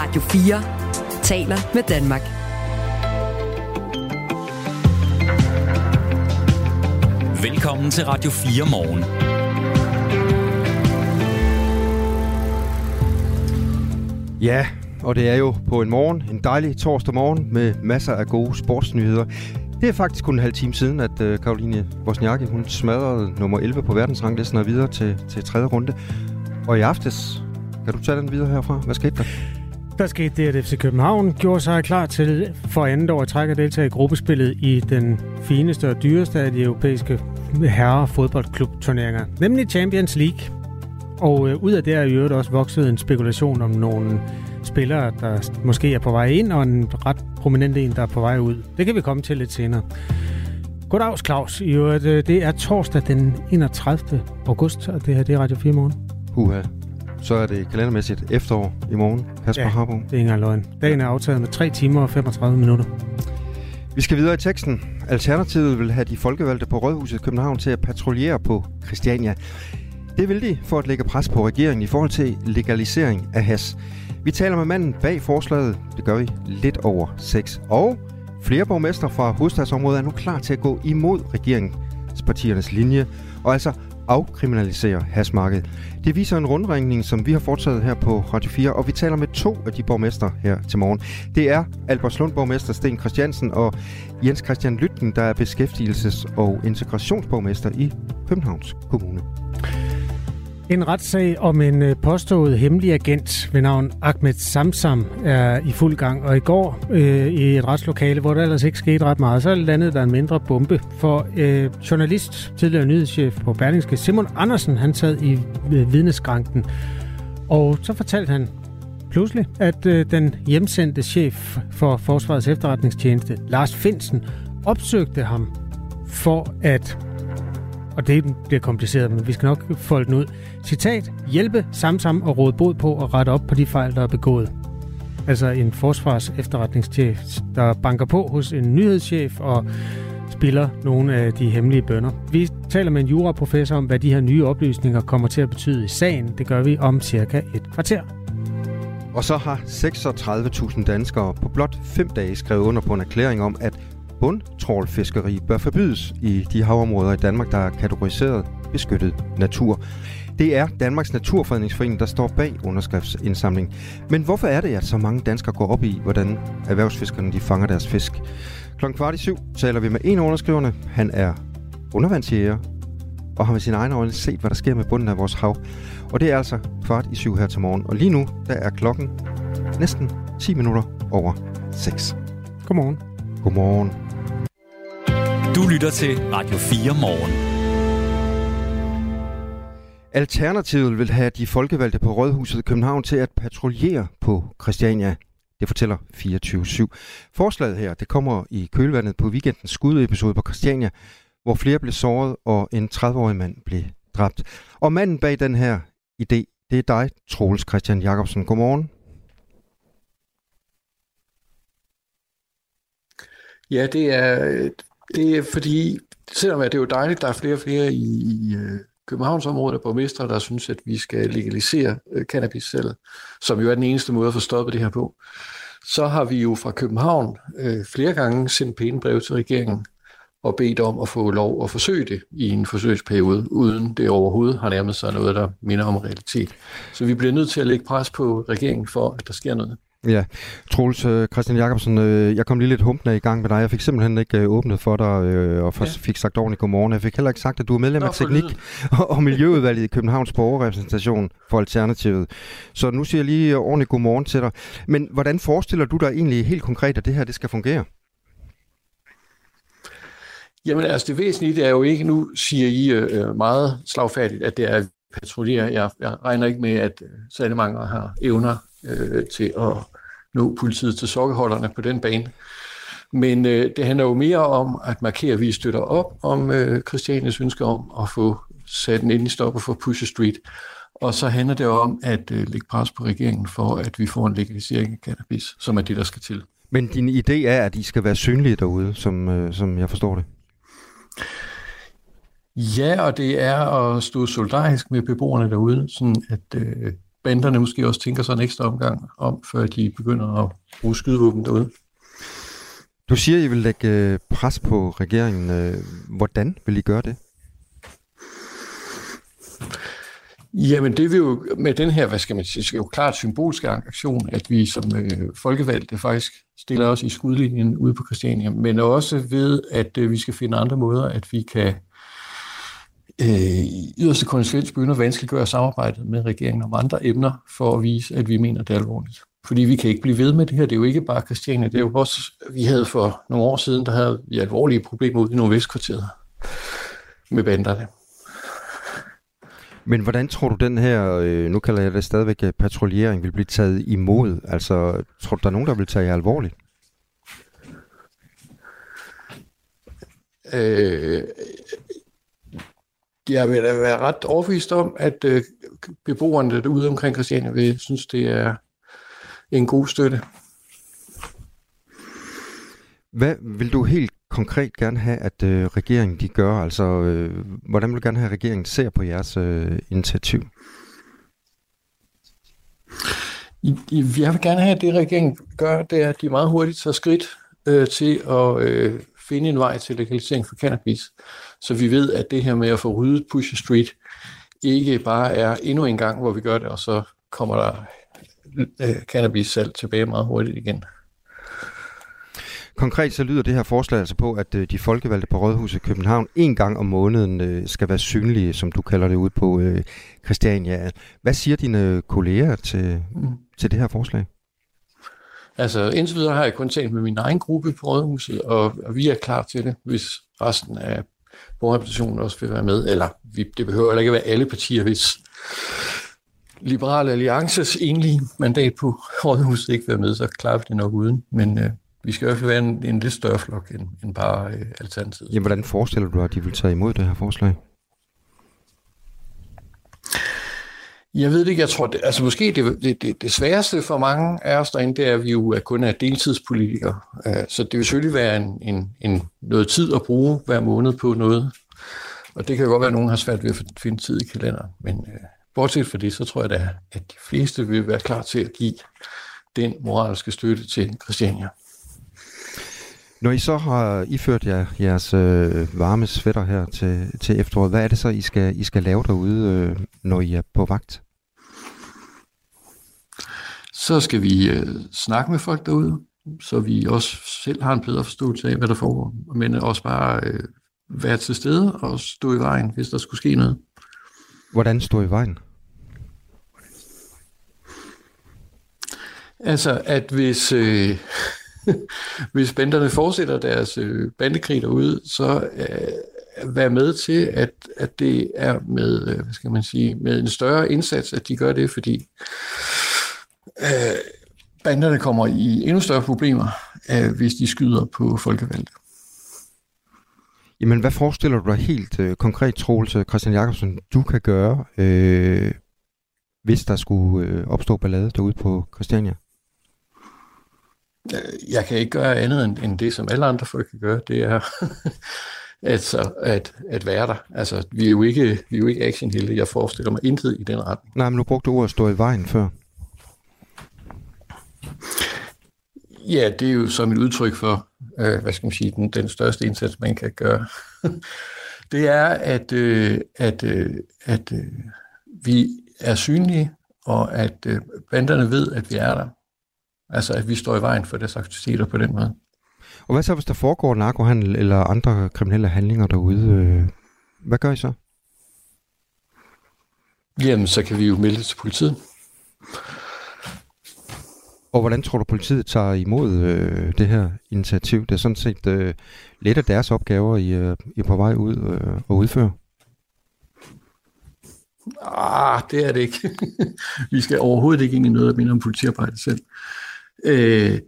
Radio 4 taler med Danmark. Velkommen til Radio 4 morgen. Ja, og det er jo på en morgen, en dejlig torsdag morgen med masser af gode sportsnyheder. Det er faktisk kun en halv time siden, at uh, Karoline Wozniacki, hun smadrede nummer 11 på verdensranglisten og videre til, til tredje runde. Og i aftes, kan du tage den videre herfra? Hvad skete der? Der skete det, at FC København gjorde sig klar til for andet år at trække og deltage i gruppespillet i den fineste og dyreste af de europæiske herre fodboldklubturneringer, nemlig Champions League. Og øh, ud af det er i øvrigt også vokset en spekulation om nogle spillere, der måske er på vej ind, og en ret prominent en, der er på vej ud. Det kan vi komme til lidt senere. Goddags, Claus. I øvrigt, øh, det er torsdag den 31. august, og det her det er Radio 4 morgen. Uha. Så er det kalendermæssigt efterår i morgen. Kasper Ja. Harbo. Det er ikke engang løgn. Dagen er aftaget med 3 timer og 35 minutter. Vi skal videre i teksten. Alternativet vil have de folkevalgte på Rådhuset i København til at patruljere på Christiania. Det vil de for at lægge pres på regeringen i forhold til legalisering af has. Vi taler med manden bag forslaget. Det gør vi lidt over 6. Og flere borgmester fra hovedstadsområdet er nu klar til at gå imod regeringspartiernes linje og altså afkriminalisere hasmarkedet. Det viser en rundringning, som vi har foretaget her på Radio 4, og vi taler med to af de borgmester her til morgen. Det er Albertslund borgmester Sten Christiansen og Jens Christian Lytten, der er beskæftigelses- og integrationsborgmester i Københavns Kommune. En retssag om en øh, påstået hemmelig agent ved navn Ahmed Samsam er i fuld gang, og i går øh, i et retslokale, hvor der ellers ikke skete ret meget, så landede der en mindre bombe. For øh, journalist, tidligere nyhedschef på Berlingske, Simon Andersen, han sad i øh, vidneskranken, og så fortalte han pludselig, at øh, den hjemsendte chef for Forsvarets efterretningstjeneste, Lars Finsen, opsøgte ham for at og det bliver kompliceret, men vi skal nok folde den ud. Citat, hjælpe Samsam og råde bod på at rette op på de fejl, der er begået. Altså en forsvars efterretningschef, der banker på hos en nyhedschef og spiller nogle af de hemmelige bønder. Vi taler med en juraprofessor om, hvad de her nye oplysninger kommer til at betyde i sagen. Det gør vi om cirka et kvarter. Og så har 36.000 danskere på blot fem dage skrevet under på en erklæring om, at bundtrålfiskeri bør forbydes i de havområder i Danmark, der er kategoriseret beskyttet natur. Det er Danmarks Naturfredningsforening, der står bag underskriftsindsamling. Men hvorfor er det, at så mange danskere går op i, hvordan erhvervsfiskerne de fanger deres fisk? Klokken kvart i syv taler vi med en af underskriverne. Han er undervandsjæger og har med sine egne øjne set, hvad der sker med bunden af vores hav. Og det er altså kvart i syv her til morgen. Og lige nu, der er klokken næsten 10 minutter over 6. Godmorgen. Godmorgen. Du lytter til Radio 4 morgen. Alternativet vil have de folkevalgte på Rådhuset i København til at patruljere på Christiania. Det fortæller 24-7. Forslaget her, det kommer i kølvandet på weekendens skudepisode på Christiania, hvor flere blev såret og en 30-årig mand blev dræbt. Og manden bag den her idé, det er dig, Troels Christian Jacobsen. Godmorgen. Ja, det er, det er fordi, selvom at det er jo dejligt, der er flere og flere i, i øh, Københavnsområdet og borgmestre, der synes, at vi skal legalisere øh, cannabis selv, som jo er den eneste måde at få stoppet det her på, så har vi jo fra København øh, flere gange sendt pæne brev til regeringen og bedt om at få lov at forsøge det i en forsøgsperiode, uden det overhovedet har nærmet sig noget, der minder om realitet. Så vi bliver nødt til at lægge pres på regeringen for, at der sker noget. Ja, Troels øh, Christian Jacobsen, øh, jeg kom lige lidt humpende i gang med dig. Jeg fik simpelthen ikke øh, åbnet for dig og for, Ja. fik sagt ordentligt godmorgen. Jeg fik heller ikke sagt, at du er medlem Nå, af Teknik og, og Miljøudvalget i Københavns borgerrepræsentation for Alternativet. Så nu siger jeg lige ordentligt godmorgen til dig. Men hvordan forestiller du dig egentlig helt konkret, at det her det skal fungere? Jamen altså det væsentlige det er jo ikke, nu siger I øh, meget slagfærdigt, at det er at patruljere. Jeg, jeg regner ikke med, at særlig mange har evner øh, til at nå politiet til sokkeholderne på den bane. Men øh, det handler jo mere om at markere, at vi støtter op om øh, Christianias ønske om at få sat en endelig stopper for Pusher Street. Og så handler det om at øh, lægge pres på regeringen for, at vi får en legalisering af cannabis, som er det, der skal til. Men din idé er, at I skal være synlige derude, som, øh, som jeg forstår det. Ja, og det er at stå solidarisk med beboerne derude, sådan at øh, banderne måske også tænker sig en ekstra omgang om, før de begynder at bruge skydevåben derude. Du siger, at I vil lægge øh, pres på regeringen. Øh, hvordan vil I gøre det? Jamen det vil jo med den her, hvad skal man sige, jo klart symbolske aktion, at vi som øh, folkevalgte faktisk stiller os i skudlinjen ude på Christiania, men også ved, at øh, vi skal finde andre måder, at vi kan øh, i yderste konsekvens begynde at vanskeliggøre samarbejdet med regeringen om andre emner, for at vise, at vi mener, det er alvorligt. Fordi vi kan ikke blive ved med det her. Det er jo ikke bare Christiania. Det er jo også, vi havde for nogle år siden, der havde vi alvorlige problemer ude i Nordvestkvarteret med banderne. Men hvordan tror du, den her, øh, nu kalder jeg det stadigvæk øh, patruljering, vil blive taget imod? Altså, tror du, der er nogen, der vil tage jer alvorligt? Øh, jeg vil da være ret overbevist om, at øh, beboerne derude omkring Christiania vil synes, det er en god støtte. Hvad vil du helt konkret gerne have, at øh, regeringen de gør? Altså, øh, hvordan vil du gerne have, at regeringen ser på jeres øh, initiativ? Jeg vil gerne have, at det regeringen gør, det er, at de meget hurtigt tager skridt øh, til at øh, finde en vej til legalisering for cannabis. Så vi ved, at det her med at få ryddet Pusher Street ikke bare er endnu en gang, hvor vi gør det, og så kommer der øh, cannabis-salg tilbage meget hurtigt igen. Konkret så lyder det her forslag altså på, at øh, de folkevalgte på Rådhuset i København en gang om måneden øh, skal være synlige, som du kalder det ud på Christiania. Hvad siger dine kolleger til, mm. til det her forslag? Altså indtil videre har jeg kun talt med min egen gruppe på Rådhuset, og, og vi er klar til det, hvis resten af borgerrepræsentationen også vil være med. Eller vi, det behøver heller ikke at være alle partier, hvis Liberale Alliances enlige mandat på Rådhuset ikke vil være med, så klarer vi det nok uden. Men øh, vi skal i hvert fald være en, en lidt større flok end, end bare øh, Alternativet. Jamen, hvordan forestiller du dig, at de vil tage imod det her forslag? Jeg ved det ikke, jeg tror, det, altså måske det, det, det, det sværeste for mange af os derinde, det er, at vi jo er kun er deltidspolitikere. Øh, så det vil selvfølgelig være en, en, en, noget tid at bruge hver måned på noget. Og det kan jo godt være, at nogen har svært ved at finde tid i kalenderen. Men øh, bortset fra det, så tror jeg da, at de fleste vil være klar til at give den moralske støtte til Christiania. Når I så har iført jer jeres øh, varme svætter her til, til efteråret, hvad er det så, I skal, I skal lave derude, øh, når I er på vagt? Så skal vi øh, snakke med folk derude, så vi også selv har en bedre forståelse af, hvad der foregår, men også bare øh, være til stede og stå i vejen, hvis der skulle ske noget. Hvordan stå i vejen? Altså, at hvis... Øh, hvis banderne fortsætter deres øh, bandekrig derude, så øh, være med til, at, at det er med, øh, hvad skal man sige, med en større indsats, at de gør det, fordi øh, banderne kommer i endnu større problemer, øh, hvis de skyder på folkevalgte. Jamen, hvad forestiller du dig helt øh, konkret, Troels øh, Christian Jakobsen, du kan gøre, øh, hvis der skulle øh, opstå ballade derude på Christiania? Jeg kan ikke gøre andet end, end det, som alle andre folk kan gøre. Det er altså, at, at være der. Altså, vi er jo ikke, vi er jo ikke actionhelte. Jeg forestiller mig intet i den retning. Nej, men nu brugte du ordet stå i vejen før. Ja, det er jo som et udtryk for, øh, hvad skal man sige, den, den største indsats, man kan gøre. det er, at, øh, at, øh, at øh, vi er synlige, og at øh, banderne ved, at vi er der. Altså, at vi står i vejen for deres aktiviteter på den måde. Og hvad så, hvis der foregår narkohandel eller andre kriminelle handlinger derude? Øh, hvad gør I så? Jamen, så kan vi jo melde det til politiet. Og hvordan tror du, politiet tager imod øh, det her initiativ? Det er sådan set øh, lidt af deres opgaver, I, øh, I er på vej ud øh, og udføre. Ah, det er det ikke. vi skal overhovedet ikke ind i noget, der minder om politiarbejde selv. Øh,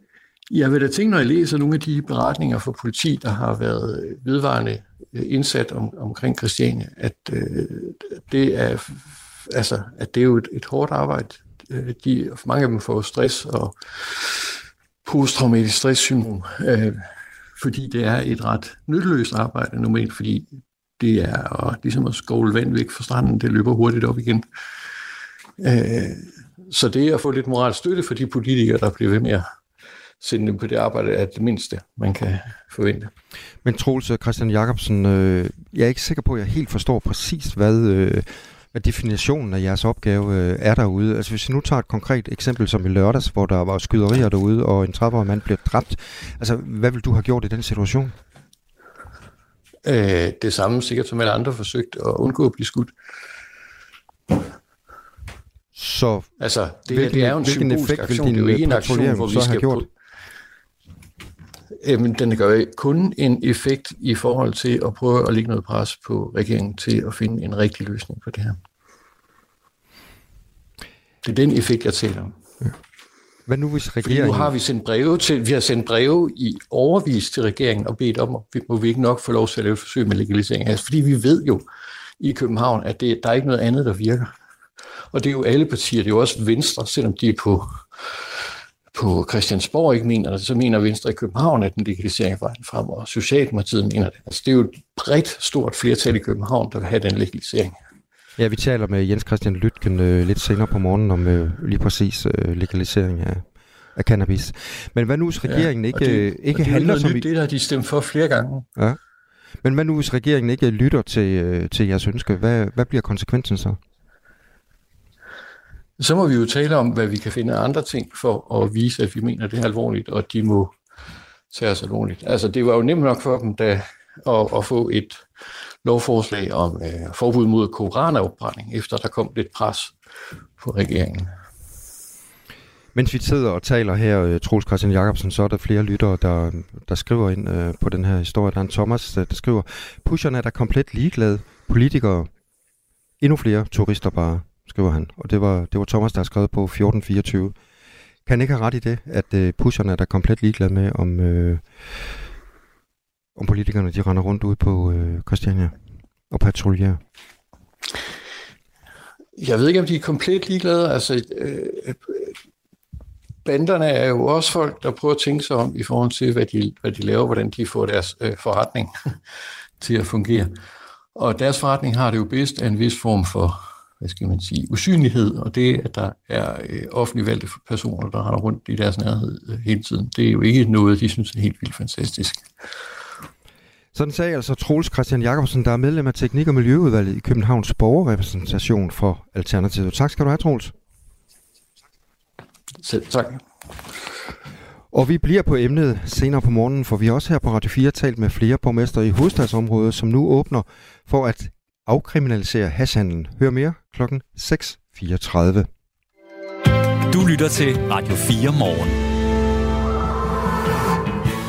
jeg vil da tænke, når jeg læser nogle af de beretninger fra politi, der har været øh, vedvarende øh, indsat om, omkring Christiania, at øh, det er altså, at det er jo et, et hårdt arbejde. Øh, de, mange af dem får stress og posttraumatisk stresssyndrom, øh, fordi det er et ret nytteløst arbejde normalt, fordi det er og, ligesom at skovle vand væk fra stranden, det løber hurtigt op igen. Øh, så det at få lidt moral støtte for de politikere, der bliver ved med at sende dem på det arbejde, er det mindste, man kan forvente. Men Troels Christian Jacobsen, øh, jeg er ikke sikker på, at jeg helt forstår præcis, hvad, øh, hvad definitionen af jeres opgave øh, er derude. Altså hvis vi nu tager et konkret eksempel som i lørdags, hvor der var skyderier derude, og en 30-årig mand blev dræbt. Altså, hvad vil du have gjort i den situation? Øh, det samme sikkert som alle andre forsøgt at undgå at blive skudt. Så altså, det, hvilken, det er jo en symbolsk aktion. Det er jo ikke en aktion, hvor vi skal... Gjort? Jamen, den gør kun en effekt i forhold til at prøve at lægge noget pres på regeringen til at finde en rigtig løsning på det her. Det er den effekt, jeg taler om. Ja. Hvad nu hvis regeringen... Fordi nu har vi sendt breve til, vi har sendt breve i overvis til regeringen og bedt om, at må vi ikke nok få lov til at lave et forsøg med legalisering af Fordi vi ved jo i København, at det, der er ikke noget andet, der virker. Og det er jo alle partier, det er jo også Venstre, selvom de er på, på Christiansborg ikke mener det, så mener Venstre i København, at den legalisering er vejen frem, og Socialdemokratiet mener det. Altså, det er jo et bredt, stort flertal i København, der vil have den legalisering. Ja, vi taler med Jens Christian Lytken øh, lidt senere på morgenen om øh, lige præcis øh, legalisering af, af cannabis. Men hvad nu hvis regeringen ja, ikke, det, øh, ikke det handler som... Nyt, det har de stemt for flere gange. Ja. Men hvad nu hvis regeringen ikke lytter til, øh, til jeres ønske? Hvad, hvad bliver konsekvensen så? Så må vi jo tale om, hvad vi kan finde af andre ting for at vise, at vi mener det er alvorligt, og de må tage os alvorligt. Altså, det var jo nemt nok for dem da, at, at få et lovforslag om øh, forbud mod koranafbrænding, efter der kom lidt pres på regeringen. Mens vi sidder og taler her, øh, Troels Christian Jacobsen, så er der flere lyttere, der, der skriver ind øh, på den her historie. Der er en Thomas, øh, der skriver, pusherne er der komplet ligeglade. Politikere, endnu flere turister bare skriver han. Og det var, det var Thomas, der har skrevet på 1424. Kan han ikke have ret i det, at øh, pusherne er der komplet ligeglade med, om, øh, om politikerne de render rundt ud på øh, Christiania og patruljerer? Jeg ved ikke, om de er komplet ligeglade. Altså, øh, øh, banderne er jo også folk, der prøver at tænke sig om i forhold til, hvad de, hvad de laver, hvordan de får deres øh, forretning til at fungere. Og deres forretning har det jo bedst af en vis form for hvad skal man sige, usynlighed, og det, at der er øh, offentligt valgte personer, der render rundt i deres nærhed øh, hele tiden, det er jo ikke noget, de synes er helt vildt fantastisk. Sådan sagde altså Troels Christian Jacobsen, der er medlem af Teknik- og Miljøudvalget i Københavns Borgerrepræsentation for Alternativet. Tak skal du have, Troels. Selv tak. Og vi bliver på emnet senere på morgenen, for vi har også her på Radio 4 talt med flere borgmester i hovedstadsområdet, som nu åbner for at afkriminalisere hashandlen. Hør mere klokken 6.34. Du lytter til Radio 4 morgen.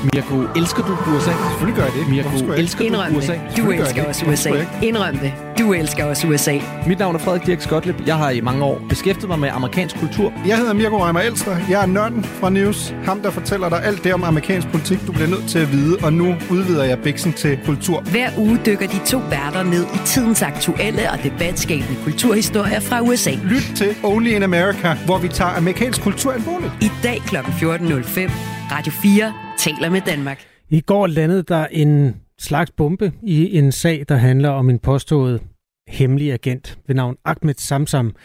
Mirko, elsker du USA? Selvfølgelig gør jeg det. Mirko, elsker Indrøm du USA? Det. Du elsker også USA. Indrøm det. Du elsker også USA. Mit navn er Frederik Dirk Skotlip. Jeg har i mange år beskæftiget mig med amerikansk kultur. Jeg hedder Mirko Reimer Elster. Jeg er nørden fra News. Ham, der fortæller dig alt det om amerikansk politik, du bliver nødt til at vide. Og nu udvider jeg bæksen til kultur. Hver uge dykker de to værter ned i tidens aktuelle og debatskabende kulturhistorier fra USA. Lyt til Only in America, hvor vi tager amerikansk kultur alvorligt. I dag kl. 14.05. Radio 4 taler med Danmark. I går landede der en slags bombe i en sag, der handler om en påstået hemmelig agent ved navn Ahmed Samsam.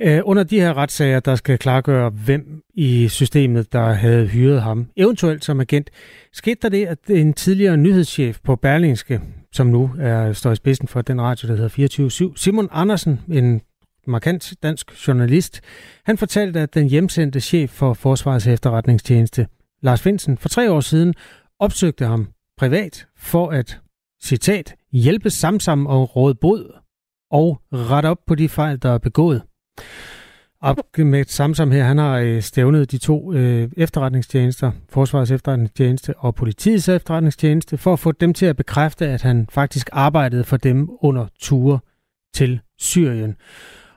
Øh, under de her retssager, der skal klargøre, hvem i systemet, der havde hyret ham, eventuelt som agent, skete der det, at en tidligere nyhedschef på Berlingske, som nu er, står i spidsen for den radio, der hedder 24-7, Simon Andersen, en markant dansk journalist, han fortalte, at den hjemsendte chef for Forsvarets efterretningstjeneste, Lars Finsen, for tre år siden opsøgte ham privat for at, citat, hjælpe Samsam og råde bod og rette op på de fejl, der er begået. Ahmed Samsam her, han har øh, stævnet de to øh, efterretningstjenester, Forsvarets efterretningstjeneste og politiets efterretningstjeneste, for at få dem til at bekræfte, at han faktisk arbejdede for dem under ture til Syrien.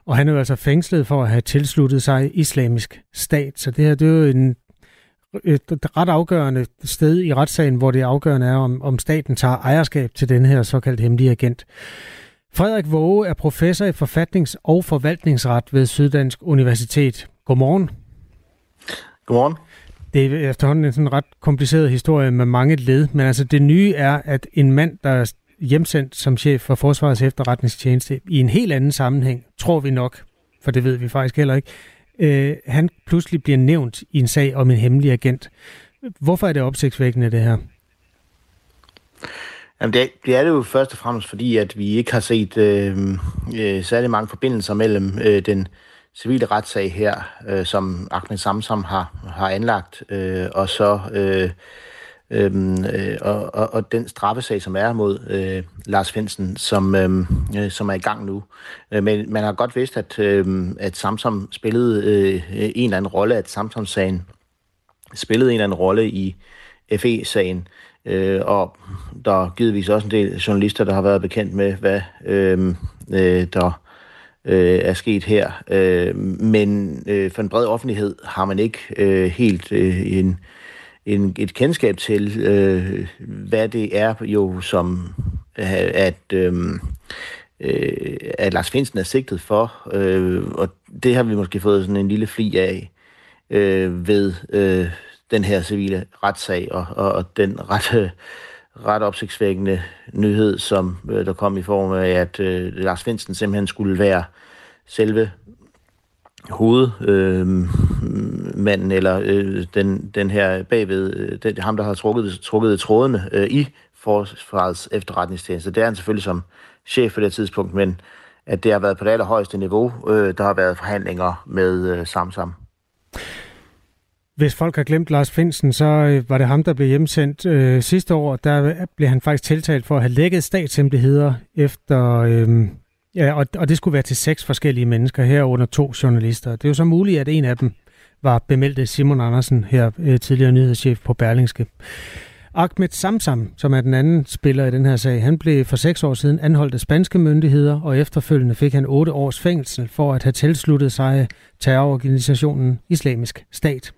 Og han er jo altså fængslet for at have tilsluttet sig islamisk stat. Så det her det er jo en et ret afgørende sted i retssagen, hvor det afgørende er, om, om staten tager ejerskab til den her såkaldt hemmelige agent. Frederik Våge er professor i forfatnings- og forvaltningsret ved Syddansk Universitet. Godmorgen. Godmorgen. Det er efterhånden en sådan ret kompliceret historie med mange led, men altså det nye er, at en mand, der er hjemsendt som chef for Forsvarets efterretningstjeneste i en helt anden sammenhæng, tror vi nok, for det ved vi faktisk heller ikke, øh, han pludselig bliver nævnt i en sag om en hemmelig agent. Hvorfor er det opsigtsvækkende, det her? Jamen det, det er det jo først og fremmest fordi, at vi ikke har set øh, øh, særlig mange forbindelser mellem øh, den civile retssag her, øh, som Ahmed Samsam har, har anlagt, øh, og så øh, øhm, øh, og, og, og den straffesag, som er mod øh, Lars Finsen, som, øhm, øh, som er i gang nu. Øh, men man har godt vidst, at, øh, at Samsom spillede øh, en eller anden rolle, at Samsom-sagen spillede en eller anden rolle i FE-sagen. Øh, og der er givetvis også en del journalister, der har været bekendt med, hvad øh, øh, der øh, er sket her. Øh, men øh, for en bred offentlighed har man ikke øh, helt øh, en, en, et kendskab til, øh, hvad det er jo som øh, at, øh, øh, at Lars Finsen er sigtet for. Øh, og det har vi måske fået sådan en lille fli af øh, ved øh, den her civile retssag og, og, og den ret, øh, ret opsigtsvækkende nyhed, som øh, der kom i form af, at øh, Lars Finsen simpelthen skulle være selve hoved øh, eller øh, den, den her bagved, øh, den, ham, der har trukket, trukket trådene øh, i Forsvarets efterretningstjeneste. Det er han selvfølgelig som chef på det tidspunkt, men at det har været på det allerhøjeste niveau. Øh, der har været forhandlinger med øh, Samsam. Hvis folk har glemt Lars Finsen, så øh, var det ham, der blev hjemsendt øh, sidste år. Der øh, blev han faktisk tiltalt for at have lækket statshemmeligheder efter... Øh, ja, og, og det skulle være til seks forskellige mennesker herunder to journalister. Det er jo så muligt, at en af dem var bemeldte Simon Andersen, her øh, tidligere nyhedschef på Berlingske. Ahmed Samsam, som er den anden spiller i den her sag, han blev for seks år siden anholdt af spanske myndigheder, og efterfølgende fik han otte års fængsel for at have tilsluttet sig terrororganisationen Islamisk Stat.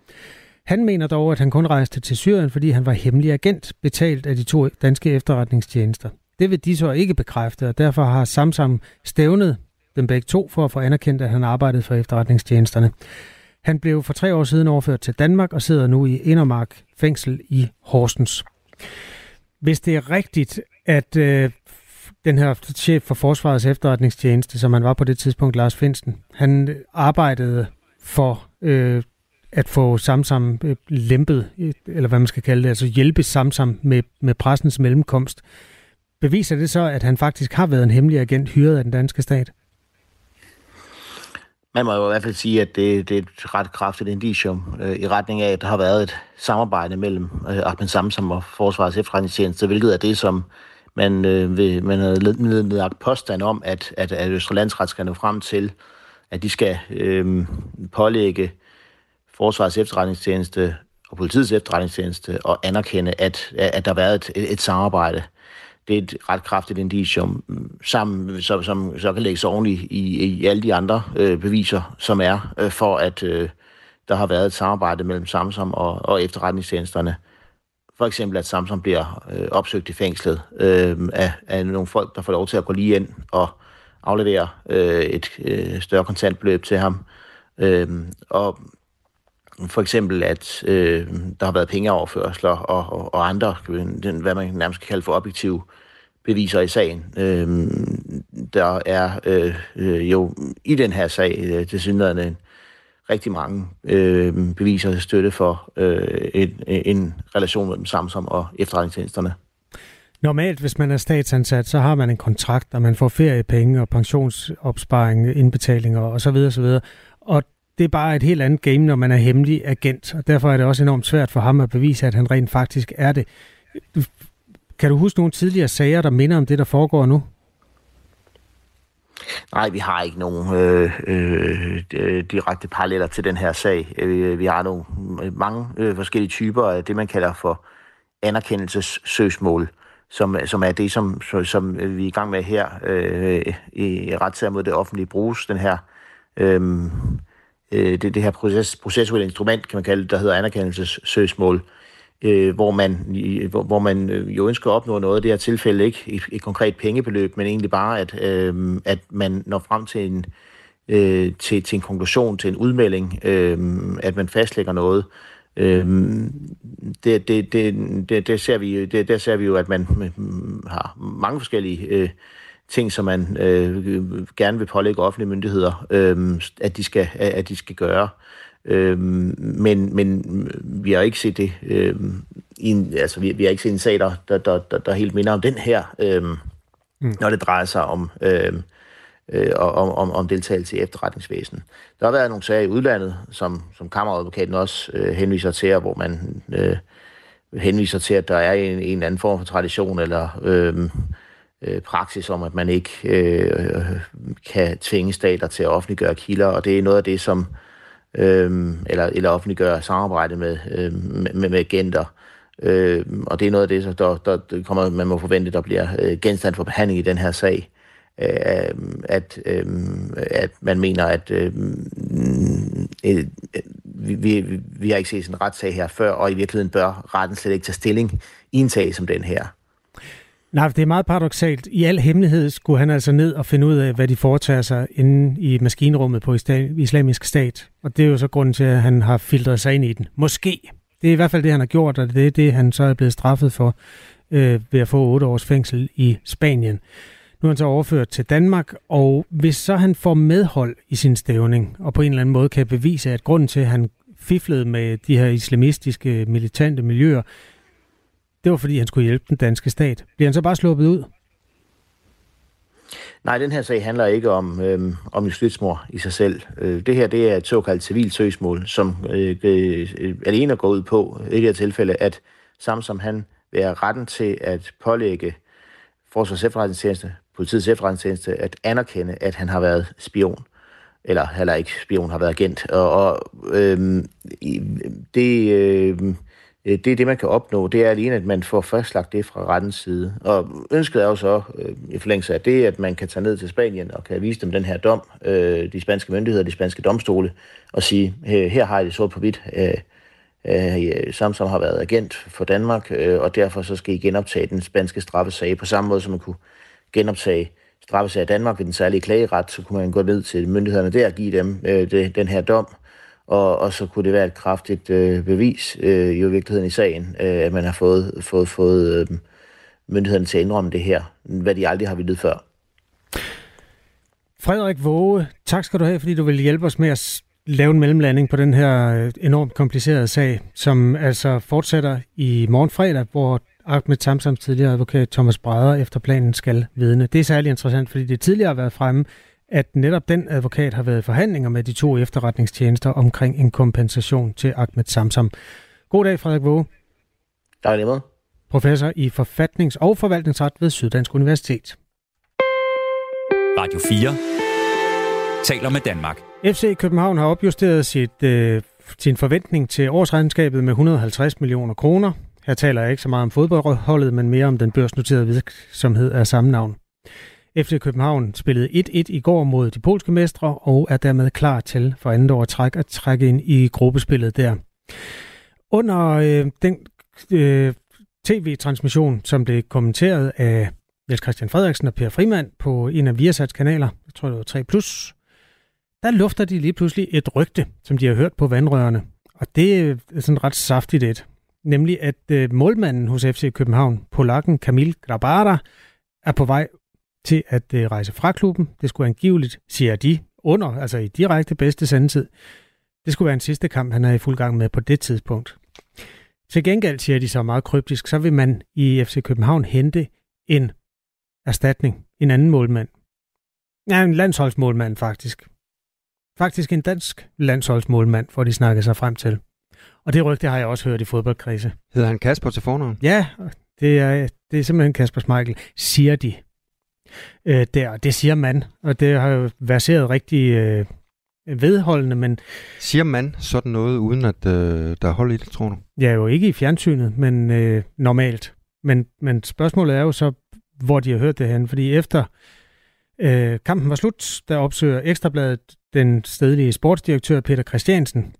Han mener dog, at han kun rejste til Syrien, fordi han var hemmelig agent, betalt af de to danske efterretningstjenester. Det vil de så ikke bekræfte, og derfor har Samsam stævnet dem begge to for at få anerkendt, at han arbejdede for efterretningstjenesterne. Han blev for tre år siden overført til Danmark og sidder nu i Indermark fængsel i Horsens. Hvis det er rigtigt, at øh, den her chef for Forsvarets efterretningstjeneste, som han var på det tidspunkt, Lars Finsten, han arbejdede for øh, at få Samsam øh, lempet, eller hvad man skal kalde det, altså hjælpe Samsam med, med pressens mellemkomst. Beviser det så, at han faktisk har været en hemmelig agent hyret af den danske stat? Man må jo i hvert fald sige, at det, det er et ret kraftigt indicium øh, i retning af, at der har været et samarbejde mellem øh, Ahmed Samsam og Forsvarets efterretningstjeneste, hvilket er det, som man, øh, vil, man har nedlagt påstand om, at, at, at Østre Landsret skal nå frem til, at de skal øh, pålægge Forsvarets efterretningstjeneste og politiets efterretningstjeneste og anerkende, at, at der har været et, et, et det er et ret kraftigt indicium, sammen, som, som så kan lægges oven i, i, i alle de andre øh, beviser, som er øh, for, at øh, der har været et samarbejde mellem Samsung og, og efterretningstjenesterne. For eksempel, at Samsung bliver øh, opsøgt i fængslet øh, af, af nogle folk, der får lov til at gå lige ind og aflevere øh, et øh, større kontantbeløb til ham. Øh, og for eksempel, at øh, der har været pengeoverførsler og, og, og andre, hvad man nærmest kan kalde for objektive beviser i sagen. Øh, der er øh, øh, jo i den her sag øh, til synligheden rigtig mange øh, beviser til støtte for øh, en, en relation mellem Samsom og efterretningstjenesterne. Normalt, hvis man er statsansat, så har man en kontrakt, og man får feriepenge og pensionsopsparing, indbetalinger osv. osv. Det er bare et helt andet game, når man er hemmelig agent, og derfor er det også enormt svært for ham at bevise, at han rent faktisk er det. Kan du huske nogle tidligere sager, der minder om det, der foregår nu? Nej, vi har ikke nogen øh, øh, direkte paralleller til den her sag. Øh, vi har nogle mange øh, forskellige typer af det, man kalder for anerkendelsessøgsmål, som, som er det, som, som vi er i gang med her øh, i retssager mod det offentlige bruges. Den her øh, øh, det, det her proces, processuelle instrument, kan man kalde det, der hedder anerkendelsessøgsmål, øh, hvor, man, hvor, hvor man øh, jo ønsker at opnå noget. i Det her tilfælde ikke et, et konkret pengebeløb, men egentlig bare, at, øh, at man når frem til en, øh, til, til en konklusion, til en udmelding, øh, at man fastlægger noget. Øhm, det, det, det, det, det ser vi, det, der ser vi jo, at man øh, har mange forskellige øh, ting, som man øh, gerne vil pålægge offentlige myndigheder, øh, at, de skal, at de skal gøre. Øh, men, men vi har ikke set det øh, i en, altså vi, vi har ikke set en sag, der, der, der, der helt minder om den her, øh, mm. når det drejer sig om, øh, øh, om, om, om deltagelse i efterretningsvæsenet. Der har været nogle sager i udlandet, som, som kammeradvokaten også øh, henviser til, hvor man øh, henviser til, at der er en, en anden form for tradition eller øh, øh, praksis om, at man ikke øh, kan tvinge stater til at offentliggøre kilder, og det er noget af det, som øh, eller, eller offentliggøre samarbejde med, øh, med, med agenter. Øh, og det er noget af det, der, der, der kommer, man må forvente, der bliver øh, genstand for behandling i den her sag. Øh, at, øh, at man mener, at øh, øh, vi, vi, vi har ikke set sådan en retssag her før, og i virkeligheden bør retten slet ikke tage stilling i en sag som den her. Nej, det er meget paradoxalt. I al hemmelighed skulle han altså ned og finde ud af, hvad de foretager sig inde i maskinrummet på islamisk stat. Og det er jo så grunden til, at han har filtreret sig ind i den. Måske. Det er i hvert fald det, han har gjort, og det er det, han så er blevet straffet for øh, ved at få otte års fængsel i Spanien. Nu er han så overført til Danmark, og hvis så han får medhold i sin stævning, og på en eller anden måde kan bevise, at grunden til, at han fiflede med de her islamistiske militante miljøer, det var fordi, han skulle hjælpe den danske stat. Bliver han så bare sluppet ud? Nej, den her sag handler ikke om, øh, om justitsmord i sig selv. Øh, det her det er et såkaldt civilt søgsmål, som øh, øh, alene går ud på, i det her tilfælde, at som han vil have retten til at pålægge Forsvars efterretningstjeneste, politiets efterretningstjeneste, at anerkende, at han har været spion. Eller heller ikke spion, har været agent. Og, og øh, det... Øh, Øh, det er det, man kan opnå. Det er alene, at man får fastlagt det fra rettens side. Og ønsket er jo så, øh, i forlængelse af det, at man kan tage ned til Spanien og kan vise dem den her dom, øh, de spanske myndigheder, de spanske domstole, og sige, her har I det sort på hvidt, øh, øh, som som har været agent for Danmark, og derfor så skal I genoptage den spanske straffesag på samme måde, som man kunne genoptage straffesag i Danmark ved den særlige klageret, så kunne man gå ned til myndighederne der og give dem den her dom, og, og så kunne det være et kraftigt øh, bevis øh, i virkeligheden i sagen, øh, at man har fået, fået, fået øh, myndighederne til at indrømme det her, hvad de aldrig har vidt før. Frederik Våge, tak skal du have, fordi du vil hjælpe os med at lave en mellemlanding på den her øh, enormt komplicerede sag, som altså fortsætter i morgen fredag, hvor Ahmed Tamsams tidligere advokat Thomas Breder efter planen skal vidne. Det er særlig interessant, fordi det tidligere har været fremme, at netop den advokat har været i forhandlinger med de to efterretningstjenester omkring en kompensation til Ahmed Samsam. God dag, Frederik Våge. Tak lige Professor i forfatnings- og forvaltningsret ved Syddansk Universitet. Radio 4 taler med Danmark. FC København har opjusteret sit, øh, sin forventning til årsregnskabet med 150 millioner kroner. Her taler jeg ikke så meget om fodboldholdet, men mere om den børsnoterede virksomhed af samme navn. FC København spillede 1-1 i går mod de polske mestre og er dermed klar til for andet år træk at trække ind i gruppespillet der. Under øh, den øh, tv-transmission, som blev kommenteret af Niels Christian Frederiksen og Per Frimand på en af Viasats kanaler, jeg tror det var 3 plus, der lufter de lige pludselig et rygte, som de har hørt på vandrørene. Og det er sådan ret saftigt et. Nemlig at øh, målmanden hos FC København, polakken Kamil Grabara, er på vej til at øh, rejse fra klubben. Det skulle angiveligt, siger de, under, altså i direkte bedste sendetid. Det skulle være en sidste kamp, han er i fuld gang med på det tidspunkt. Til gengæld, siger de så meget kryptisk, så vil man i FC København hente en erstatning, en anden målmand. Ja, en landsholdsmålmand faktisk. Faktisk en dansk landsholdsmålmand, får de snakket sig frem til. Og det rygte har jeg også hørt i fodboldkrise. Hedder han Kasper til fornavn? Ja, det er, det er simpelthen Kasper Schmeichel, siger de øh, der. Det siger man, og det har jo verseret rigtig øh, vedholdende, men... Siger man sådan noget, uden at øh, der er hold i det, tror du? Ja, jo ikke i fjernsynet, men øh, normalt. Men, men spørgsmålet er jo så, hvor de har hørt det hen, fordi efter øh, kampen var slut, der opsøger Ekstrabladet den stedlige sportsdirektør Peter Christiansen.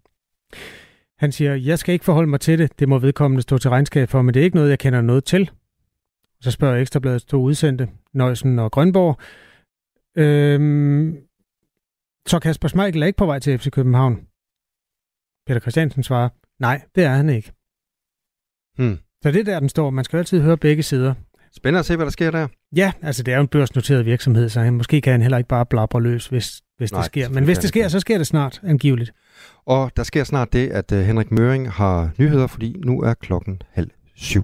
Han siger, jeg skal ikke forholde mig til det, det må vedkommende stå til regnskab for, men det er ikke noget, jeg kender noget til. Så spørger Ekstrabladets to udsendte, Nøjsen og Grønborg. Øhm, så Kasper Schmeichel er ikke på vej til FC København. Peter Christiansen svarer, nej, det er han ikke. Hmm. Så det er der, den står. Man skal altid høre begge sider. Spændende at se, hvad der sker der. Ja, altså det er jo en børsnoteret virksomhed, så han, måske kan han heller ikke bare blabre løs, hvis, hvis Nej, det sker. Men hvis det sker, så sker det snart, angiveligt. Og der sker snart det, at uh, Henrik Møring har nyheder, fordi nu er klokken halv syv.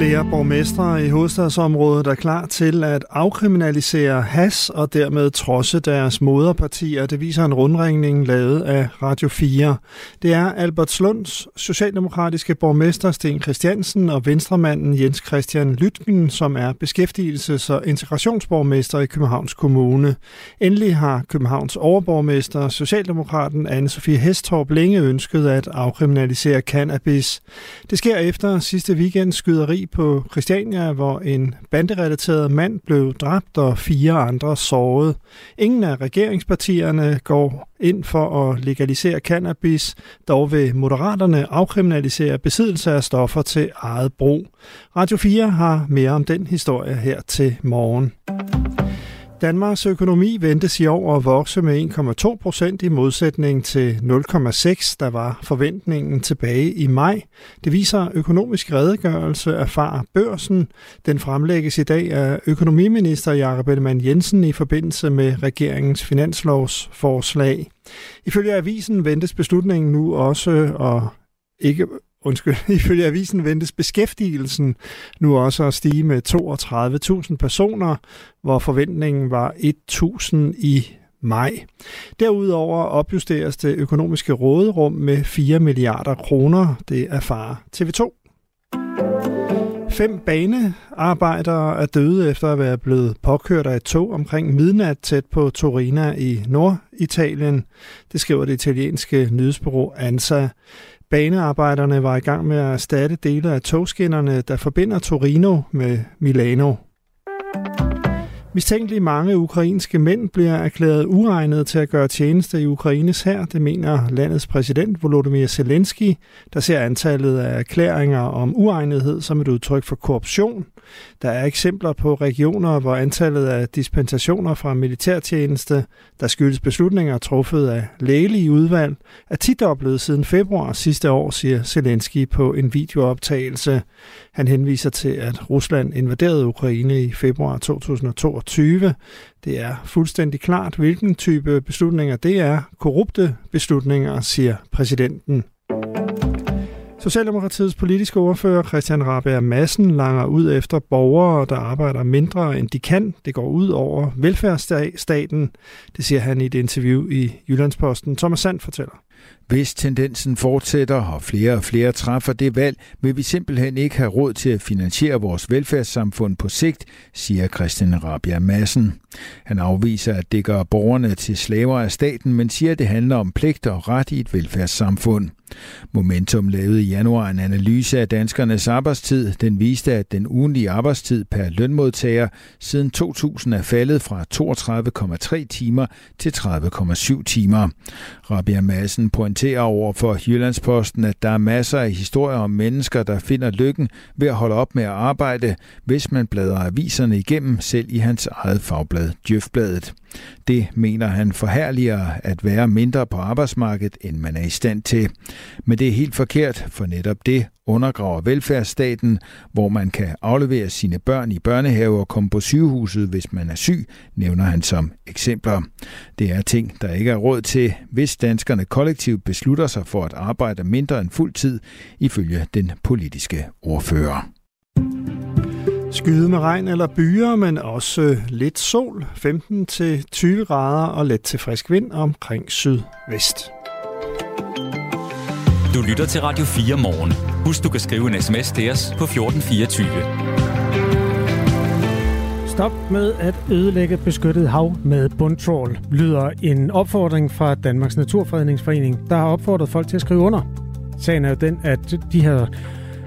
Flere borgmestre i hovedstadsområdet er klar til at afkriminalisere has og dermed trodse deres moderpartier. Det viser en rundringning lavet af Radio 4. Det er Albert Slunds socialdemokratiske borgmester Sten Christiansen og venstremanden Jens Christian Lytgen, som er beskæftigelses- og integrationsborgmester i Københavns Kommune. Endelig har Københavns overborgmester, Socialdemokraten Anne-Sophie Hestorp, længe ønsket at afkriminalisere cannabis. Det sker efter sidste weekend skyderi på Christiania, hvor en banderelateret mand blev dræbt og fire andre såret. Ingen af regeringspartierne går ind for at legalisere cannabis, dog vil moderaterne afkriminalisere besiddelse af stoffer til eget brug. Radio 4 har mere om den historie her til morgen. Danmarks økonomi ventes i år at vokse med 1,2 procent i modsætning til 0,6, der var forventningen tilbage i maj. Det viser økonomisk redegørelse af far børsen. Den fremlægges i dag af økonomiminister Jakob Ellemann Jensen i forbindelse med regeringens finanslovsforslag. Ifølge avisen ventes beslutningen nu også at ikke Undskyld, ifølge avisen ventes beskæftigelsen nu også at stige med 32.000 personer, hvor forventningen var 1.000 i maj. Derudover opjusteres det økonomiske råderum med 4 milliarder kroner. Det erfarer TV2. Fem banearbejdere er døde efter at være blevet påkørt af et tog omkring midnat tæt på Torina i Norditalien. Det skriver det italienske nyhedsbureau ANSA. Banearbejderne var i gang med at erstatte dele af togskinnerne, der forbinder Torino med Milano. Mistænkeligt mange ukrainske mænd bliver erklæret uregnet til at gøre tjeneste i Ukraines her, det mener landets præsident Volodymyr Zelensky, der ser antallet af erklæringer om uegnethed som et udtryk for korruption. Der er eksempler på regioner, hvor antallet af dispensationer fra militærtjeneste, der skyldes beslutninger truffet af lægelige udvalg, er tidoblet siden februar sidste år, siger Zelensky på en videooptagelse. Han henviser til, at Rusland invaderede Ukraine i februar 2022. Det er fuldstændig klart, hvilken type beslutninger det er. Korrupte beslutninger, siger præsidenten. Socialdemokratiets politiske ordfører Christian Rabær Madsen langer ud efter borgere, der arbejder mindre end de kan. Det går ud over velfærdsstaten. Det siger han i et interview i Jyllandsposten. Thomas Sand fortæller. Hvis tendensen fortsætter, og flere og flere træffer det valg, vil vi simpelthen ikke have råd til at finansiere vores velfærdssamfund på sigt, siger Christian Rabia Madsen. Han afviser, at det gør borgerne til slaver af staten, men siger, at det handler om pligt og ret i et velfærdssamfund. Momentum lavede i januar en analyse af danskernes arbejdstid. Den viste, at den ugenlige arbejdstid per lønmodtager siden 2000 er faldet fra 32,3 timer til 30,7 timer. Rabia Madsen pointerer over for Jyllandsposten, at der er masser af historier om mennesker, der finder lykken ved at holde op med at arbejde, hvis man bladrer aviserne igennem, selv i hans eget fagblad, Djøfbladet. Det mener han forhærliger at være mindre på arbejdsmarkedet, end man er i stand til. Men det er helt forkert, for netop det undergraver velfærdsstaten, hvor man kan aflevere sine børn i børnehave og komme på sygehuset, hvis man er syg, nævner han som eksempler. Det er ting, der ikke er råd til, hvis danskerne kollektivt beslutter sig for at arbejde mindre end fuld tid, ifølge den politiske ordfører. Skyde med regn eller byer, men også lidt sol, 15-20 grader og let til frisk vind omkring sydvest. Du lytter til Radio 4 morgen. Husk, du kan skrive en sms til os på 1424. Stop med at ødelægge beskyttet hav med bundtrål, lyder en opfordring fra Danmarks Naturfredningsforening, der har opfordret folk til at skrive under. Sagen er jo den, at de her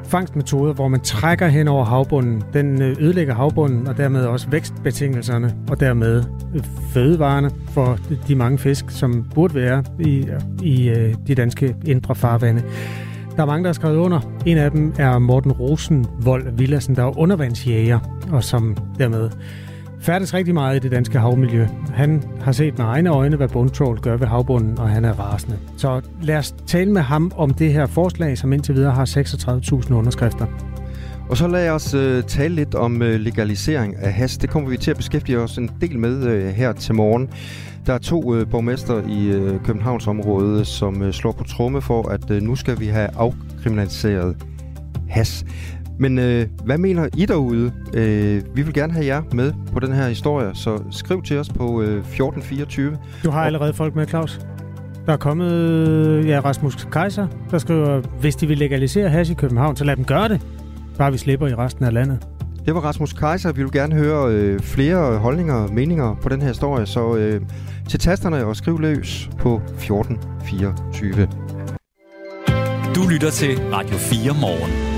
fangstmetoder, hvor man trækker hen over havbunden, den øh, ødelægger havbunden og dermed også vækstbetingelserne og dermed øh, fødevarene for de mange fisk, som burde være i, i øh, de danske indre farvande. Der er mange, der har skrevet under. En af dem er Morten Rosenvold Villassen, der er undervandsjæger, og som dermed færdes rigtig meget i det danske havmiljø. Han har set med egne øjne, hvad bundtrål gør ved havbunden, og han er rasende. Så lad os tale med ham om det her forslag, som indtil videre har 36.000 underskrifter. Og så lad os øh, tale lidt om øh, legalisering af has. Det kommer vi til at beskæftige os en del med øh, her til morgen. Der er to øh, borgmester i øh, Københavnsområdet, som øh, slår på tromme for, at øh, nu skal vi have afkriminaliseret has. Men øh, hvad mener I derude? Øh, vi vil gerne have jer med på den her historie, så skriv til os på øh, 1424. Du har allerede folk med, Claus. Der er kommet ja, Rasmus Kaiser, der skriver, hvis de vil legalisere has i København, så lad dem gøre det. Bare vi slipper i resten af landet. Det var Rasmus Kaiser. Vi vil gerne høre øh, flere holdninger og meninger på den her historie, så øh, til tasterne og skriv løs på 1424. Du lytter til Radio 4 morgen.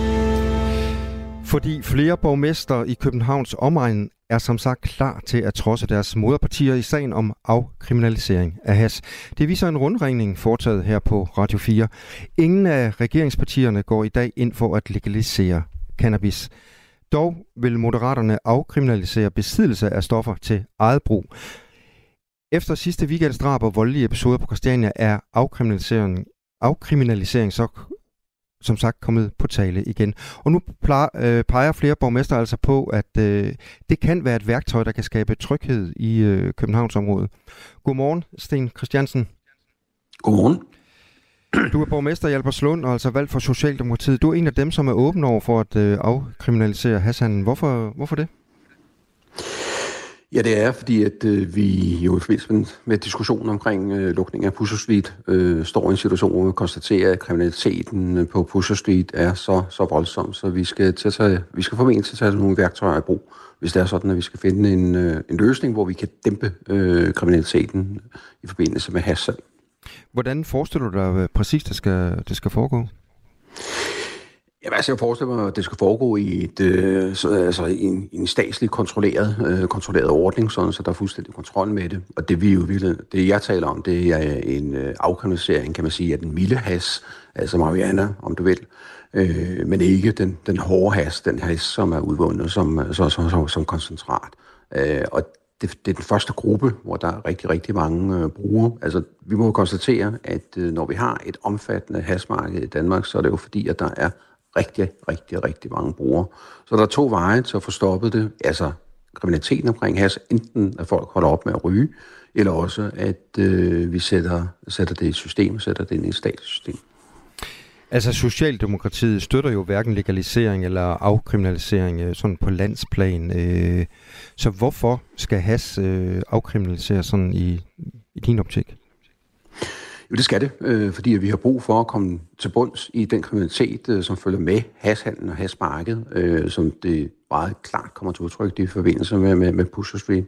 Fordi flere borgmester i Københavns omegn er som sagt klar til at trodse deres moderpartier i sagen om afkriminalisering af has. Det viser en rundringning foretaget her på Radio 4. Ingen af regeringspartierne går i dag ind for at legalisere cannabis. Dog vil moderaterne afkriminalisere besiddelse af stoffer til eget brug. Efter sidste weekends drab og voldelige episoder på Christiania er afkriminalisering, afkriminalisering så som sagt kommet på tale igen. Og nu øh, peger flere borgmester altså på, at øh, det kan være et værktøj, der kan skabe tryghed i øh, Københavnsområdet. Godmorgen, Sten Christiansen. Godmorgen. Du er borgmester i Albertslund og altså valgt for Socialdemokratiet. Du er en af dem, som er åben over for at øh, afkriminalisere Hassan. Hvorfor, hvorfor det? Ja, det er, fordi at øh, vi jo i forbindelse med, med diskussionen omkring øh, lukning af Pusher Street øh, står i en situation, hvor vi konstaterer, at kriminaliteten øh, på Pusher Street er så, så voldsom, så vi skal, til at tage, vi skal formentlig til tage nogle værktøjer i brug, hvis det er sådan, at vi skal finde en, øh, en løsning, hvor vi kan dæmpe øh, kriminaliteten i forbindelse med hassal. Hvordan forestiller du dig øh, præcis, det skal, det skal foregå? Ja, altså jeg forestiller mig, at det skal foregå i, et, øh, så, altså i en, en statslig kontrolleret, øh, kontrolleret ordning, sådan, så der er fuldstændig kontrol med det. Og det, vi jo ville, det jeg taler om, det er en øh, afkriminalisering, kan man sige, af den milde has, altså Mariana, om du vil, øh, men ikke den, den hårde has, den has, som er udvundet som, som, som, som, som koncentrat. Øh, og det, det er den første gruppe, hvor der er rigtig, rigtig mange øh, brugere. Altså, vi må jo konstatere, at øh, når vi har et omfattende hasmarked i Danmark, så er det jo fordi, at der er rigtig, rigtig, rigtig mange brugere. Så der er to veje til at få stoppet det. Altså kriminaliteten omkring has, enten at folk holder op med at ryge, eller også at øh, vi sætter, sætter det i system, sætter det ind i et statssystem. Altså Socialdemokratiet støtter jo hverken legalisering eller afkriminalisering øh, sådan på landsplan. Øh, så hvorfor skal has øh, afkriminaliseres sådan i, i din optik? Jo, det skal det, øh, fordi vi har brug for at komme til bunds i den kriminalitet, øh, som følger med hashandlen og hasmarkedet, øh, som det meget klart kommer til udtryk i forbindelse med, med, med Pusher Street.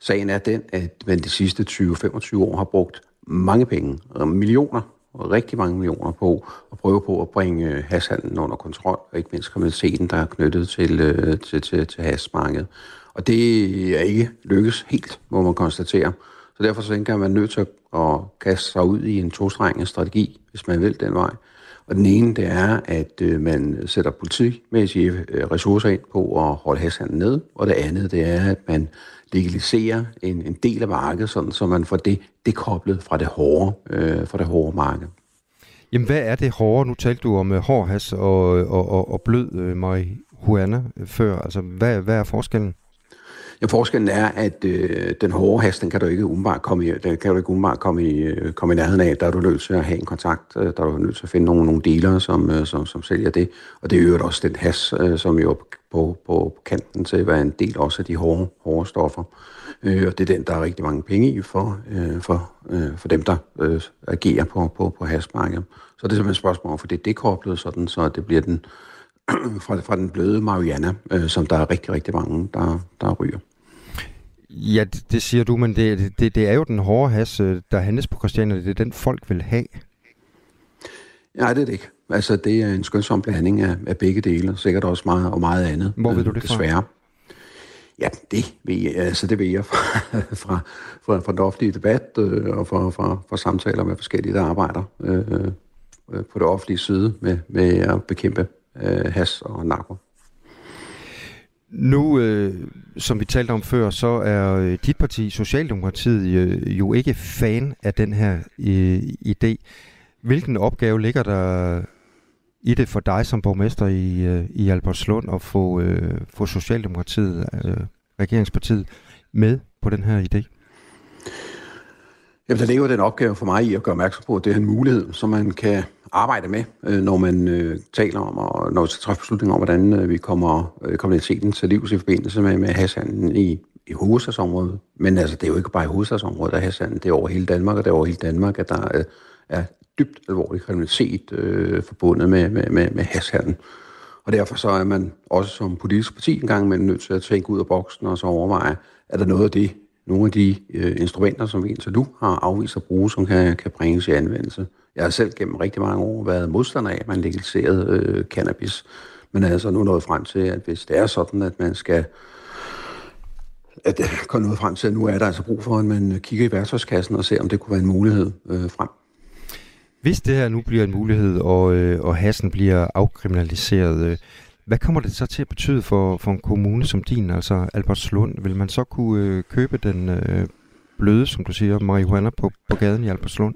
Sagen er den, at man de sidste 20-25 år har brugt mange penge, millioner, rigtig mange millioner på at prøve på at bringe øh, hashandlen under kontrol, og ikke mindst kriminaliteten, der er knyttet til, øh, til, til, til hasmarkedet. Og det er ikke lykkes helt, må man konstatere. Så derfor så tænker jeg, at man er nødt til at kaste sig ud i en tostrenget strategi, hvis man vil den vej. Og den ene, det er, at øh, man sætter politimæssige øh, ressourcer ind på at holde hashandlen ned. Og det andet, det er, at man legaliserer en, en del af markedet, sådan, så man får det dekoblet fra det hårde, øh, fra det hårde marked. Jamen, hvad er det hårde? Nu talte du om uh, hård has og, øh, og, og, og blød øh, marihuana før. Altså, hvad, hvad er forskellen? Ja, forskellen er, at øh, den hårde has, den kan du ikke umiddelbart komme i, den kan du ikke umiddelbart komme i, øh, komme i nærheden af. Der er du nødt til at have en kontakt, øh, der er du nødt til at finde nogle, nogle dealer, som, øh, som, som sælger det. Og det er jo også den has, øh, som jo er på, på, på kanten til at være en del også af de hårde, hårde stoffer. Øh, og det er den, der er rigtig mange penge i for, øh, for, øh, for dem, der øh, agerer på, på, på hasmarkedet. Så det er simpelthen et spørgsmål om, for det er dekoblet, sådan, så det bliver den fra, fra den bløde marihuana, øh, som der er rigtig, rigtig mange, der, der ryger. Ja, det, det siger du, men det, det, det er jo den hårde has, øh, der handles på Christiania. Det er den, folk vil have. Nej, det er det ikke. Altså, det er en skønsom blanding af, af begge dele, sikkert også meget, og meget andet. Hvor ved du det desværre. fra? Ja, det ved jeg, altså det ved jeg fra, fra, fra, fra den offentlige debat øh, og fra, fra, fra samtaler med forskellige, der arbejder øh, øh, på det offentlige side med, med at bekæmpe øh, has og narko. Nu, øh, som vi talte om før, så er øh, dit parti, Socialdemokratiet, øh, jo ikke fan af den her øh, idé. Hvilken opgave ligger der i det for dig som borgmester i, øh, i Albertslund at få, øh, få Socialdemokratiet, øh, regeringspartiet, med på den her idé? Jamen, der ligger den opgave for mig i at gøre opmærksom på, at det er en mulighed, som man kan arbejde med, øh, når man øh, taler om, og når vi skal træffe beslutninger om, hvordan øh, vi kommer øh, kriminaliteten til livs i forbindelse med, med hashandlen i, i hovedstadsområdet. Men altså, det er jo ikke bare i hovedstadsområdet, der er hashandlen. Det er over hele Danmark, og det er over hele Danmark, at der øh, er dybt alvorlig kriminalitet øh, forbundet med, med, med, med hashandlen. Og derfor så er man også som politisk parti engang men nødt til at tænke ud af boksen og så overveje, er der noget af det, nogle af de øh, instrumenter, som vi indtil nu har afvist at bruge, som kan, kan bringes i anvendelse. Jeg har selv gennem rigtig mange år været modstander af, at man legaliserede øh, cannabis. Men er altså nu nået frem til, at hvis det er sådan, at man skal at øh, komme noget frem til, at nu er der altså brug for, at man kigger i værktøjskassen og ser, om det kunne være en mulighed øh, frem. Hvis det her nu bliver en mulighed, og, øh, og hassen bliver afkriminaliseret, øh, hvad kommer det så til at betyde for, for en kommune som din, altså Albertslund? Vil man så kunne øh, købe den øh, bløde, som du siger, marihuana på, på gaden i Albertslund?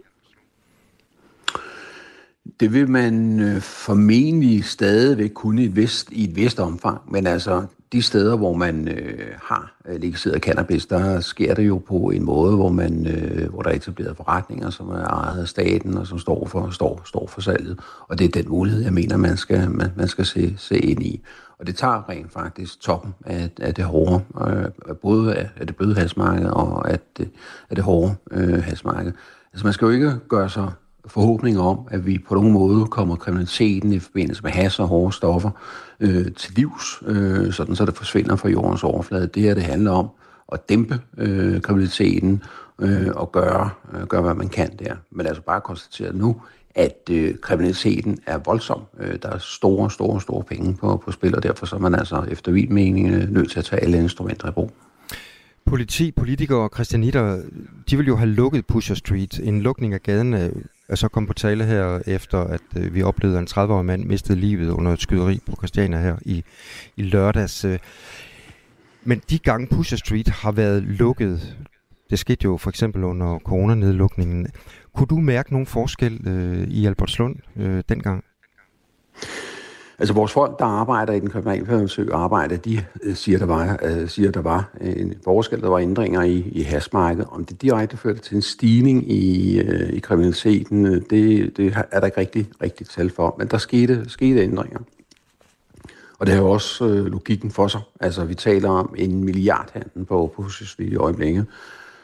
Det vil man øh, formentlig stadigvæk kunne i et, vist, i et vist omfang, men altså de steder, hvor man øh, har øh, legaliseret cannabis, der sker det jo på en måde, hvor, man, øh, hvor der er etableret forretninger, som er ejet af staten og som står for, står, står for salget. Og det er den mulighed, jeg mener, man skal, man, man skal se, se ind i. Og det tager rent faktisk toppen af, af det hårde, øh, både af, af det bløde halsmarked og af det, af det hårde øh, halsmarked. Altså man skal jo ikke gøre sig forhåbninger om, at vi på nogen måde kommer kriminaliteten i forbindelse med has og hårde stoffer øh, til livs, øh, sådan så det forsvinder fra jordens overflade. Det her det handler om at dæmpe øh, kriminaliteten øh, og gøre, øh, gøre, hvad man kan der. Men altså bare konstatere nu, at øh, kriminaliteten er voldsom. Øh, der er store, store, store penge på, på spil, og derfor så er man altså efter min mening øh, nødt til at tage alle instrumenter i brug. Politi, politikere og kristianitter, de vil jo have lukket Pusher Street. En lukning af gaden øh, er så kommet på tale her, efter at øh, vi oplevede, at en 30-årig mand mistede livet under et skyderi på Christiania her i, i lørdags. Øh. Men de gange Pusher Street har været lukket, det skete jo for eksempel under coronanedlukningen. Kunne du mærke nogen forskel øh, i Albertslund øh, dengang? Altså vores folk, der arbejder i den kriminalpræventive arbejde, de øh, siger, der var, øh, siger, der var øh, en forskel, der var ændringer i, i hasmarkedet. Om det direkte førte til en stigning i, øh, i kriminaliteten, øh, det, det er der ikke rigtig, rigtig tal for. Men der skete, skete ændringer. Og det har jo også øh, logikken for sig. Altså vi taler om en milliardhandel på, på i øjeblikket.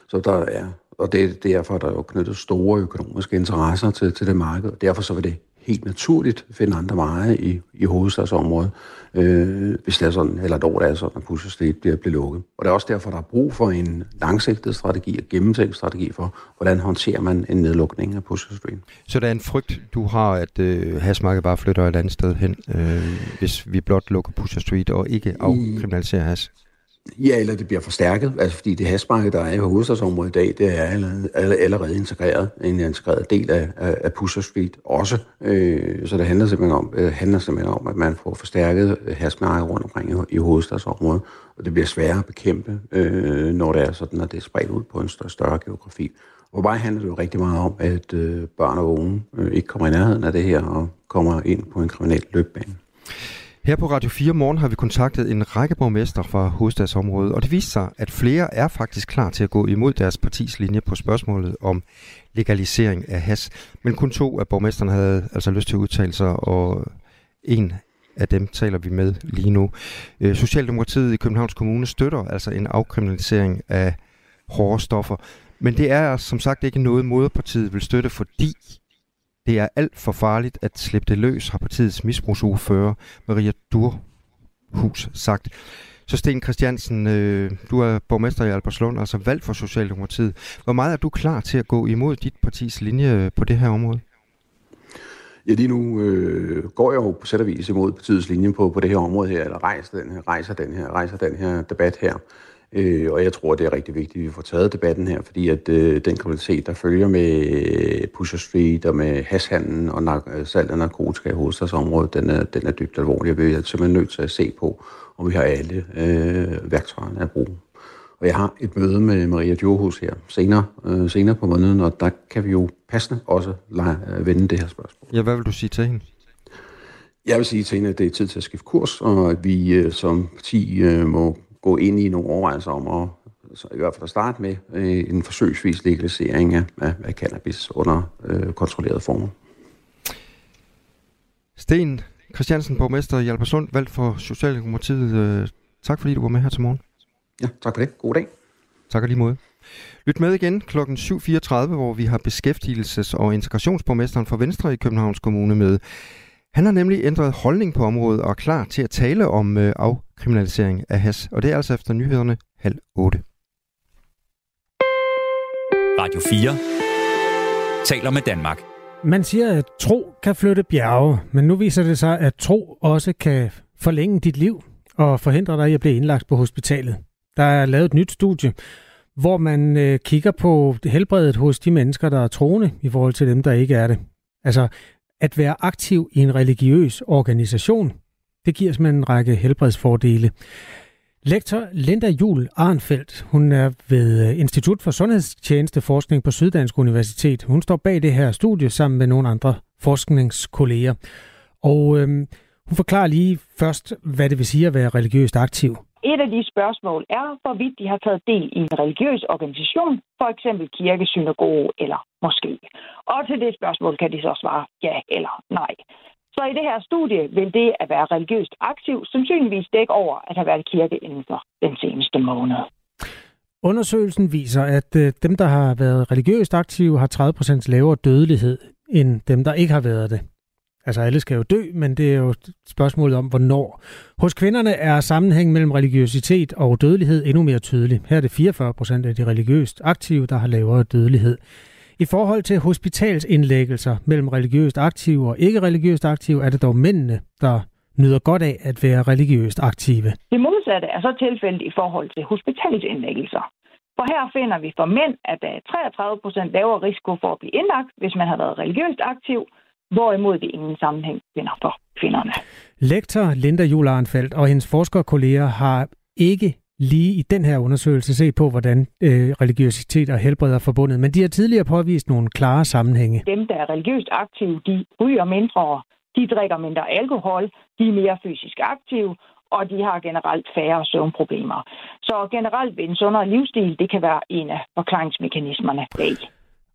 Så der er, og det, derfor er der jo knyttet store økonomiske interesser til, til det marked, og derfor så vil det helt naturligt finde andre veje i, i hovedstadsområdet, øh, hvis det er sådan, eller dog det er sådan, at Pusher Street bliver, bliver lukket. Og det er også derfor, der er brug for en langsigtet strategi og gennemtænkt strategi for, hvordan håndterer man en nedlukning af Pusher Street. Så der er en frygt, du har, at øh, hasmarkedet bare flytter et andet sted hen, øh, hvis vi blot lukker Pusher Street og ikke afkriminaliserer has? Ja, eller det bliver forstærket, altså fordi det hasmarked, der er i hovedstadsområdet i dag, det er allerede, allerede integreret, en integreret del af, af, af Pusher Street også. Øh, så det handler simpelthen, om, øh, handler simpelthen om, at man får forstærket øh, hasmarked rundt omkring i, i hovedstadsområdet, og det bliver sværere at bekæmpe, øh, når det er sådan, at det er spredt ud på en større, større geografi. For mig handler det jo rigtig meget om, at øh, børn og unge øh, ikke kommer i nærheden af det her og kommer ind på en kriminel løbbane. Her på Radio 4 Morgen har vi kontaktet en række borgmester fra hovedstadsområdet, og det viste sig, at flere er faktisk klar til at gå imod deres partis linje på spørgsmålet om legalisering af has. Men kun to af borgmesterne havde altså lyst til at udtale sig, og en af dem taler vi med lige nu. Øh, Socialdemokratiet i Københavns Kommune støtter altså en afkriminalisering af hårde stoffer. Men det er som sagt ikke noget, moderpartiet vil støtte, fordi det er alt for farligt at slippe det løs, har partiets misbrugsordfører Maria Durhus sagt. Så Sten Christiansen, øh, du er borgmester i Albertslund, altså valgt for Socialdemokratiet. Hvor meget er du klar til at gå imod dit partis linje på det her område? Ja, lige nu øh, går jeg jo på sæt og vis imod partiets linje på, på det her område her, eller rejser den her, rejser den her, rejser den her debat her. Øh, og jeg tror, det er rigtig vigtigt, at vi får taget debatten her, fordi at øh, den kriminalitet, der følger med Pusher Street og med hashhandlen og nak- salg af narkotika i hovedstadsområdet, den er, den er dybt alvorlig, og vi er simpelthen nødt til at se på, om vi har alle øh, værktøjerne at bruge. Og jeg har et møde med Maria Djurhus her senere, øh, senere på måneden, og der kan vi jo passende også lege, øh, vende det her spørgsmål. Ja, hvad vil du sige til hende? Jeg vil sige til hende, at det er tid til at skifte kurs, og at vi øh, som parti øh, må gå ind i nogle overvejelser om at så i hvert fald at starte med øh, en forsøgsvis legalisering af, af, af cannabis under øh, kontrollerede former. Sten Christiansen, borgmester i Albersund, valgt for Socialdemokratiet. Øh, tak fordi du var med her til morgen. Ja, tak for det. God dag. Tak lige måde. Lyt med igen kl. 7.34, hvor vi har beskæftigelses- og integrationsborgmesteren for Venstre i Københavns Kommune med. Han har nemlig ændret holdning på området og er klar til at tale om øh, afkriminalisering af has. Og det er altså efter nyhederne halv otte. Radio 4 taler med Danmark. Man siger, at tro kan flytte bjerge, men nu viser det sig, at tro også kan forlænge dit liv og forhindre dig i at blive indlagt på hospitalet. Der er lavet et nyt studie, hvor man øh, kigger på helbredet hos de mennesker, der er troende, i forhold til dem, der ikke er det. Altså, at være aktiv i en religiøs organisation, det giver simpelthen en række helbredsfordele. Lektor Linda Jul Arnfeldt, hun er ved øh, Institut for Sundhedstjenesteforskning på Syddansk Universitet. Hun står bag det her studie sammen med nogle andre forskningskolleger. Og øhm, hun forklarer lige først, hvad det vil sige at være religiøst aktiv. Et af de spørgsmål er, hvorvidt de har taget del i en religiøs organisation, for eksempel kirke, synagoge eller moské. Og til det spørgsmål kan de så svare ja eller nej. Så i det her studie vil det at være religiøst aktiv sandsynligvis dække over at have været i kirke inden for den seneste måned. Undersøgelsen viser, at øh, dem, der har været religiøst aktive, har 30% lavere dødelighed end dem, der ikke har været det. Altså alle skal jo dø, men det er jo spørgsmålet om, hvornår. Hos kvinderne er sammenhængen mellem religiøsitet og dødelighed endnu mere tydelig. Her er det 44 procent af de religiøst aktive, der har lavere dødelighed. I forhold til hospitalsindlæggelser mellem religiøst aktive og ikke religiøst aktive, er det dog mændene, der nyder godt af at være religiøst aktive. Det modsatte er så tilfældet i forhold til hospitalsindlæggelser. For her finder vi for mænd, at der er 33 procent lavere risiko for at blive indlagt, hvis man har været religiøst aktiv, hvorimod det ingen sammenhæng finder for kvinderne. Lektor Linda Jul Arnfeldt og hendes forskerkolleger har ikke lige i den her undersøgelse se på, hvordan øh, religiøsitet og helbred er forbundet, men de har tidligere påvist nogle klare sammenhænge. Dem, der er religiøst aktive, de ryger mindre, de drikker mindre alkohol, de er mere fysisk aktive, og de har generelt færre søvnproblemer. Så generelt vil en sundere livsstil, det kan være en af forklaringsmekanismerne bag.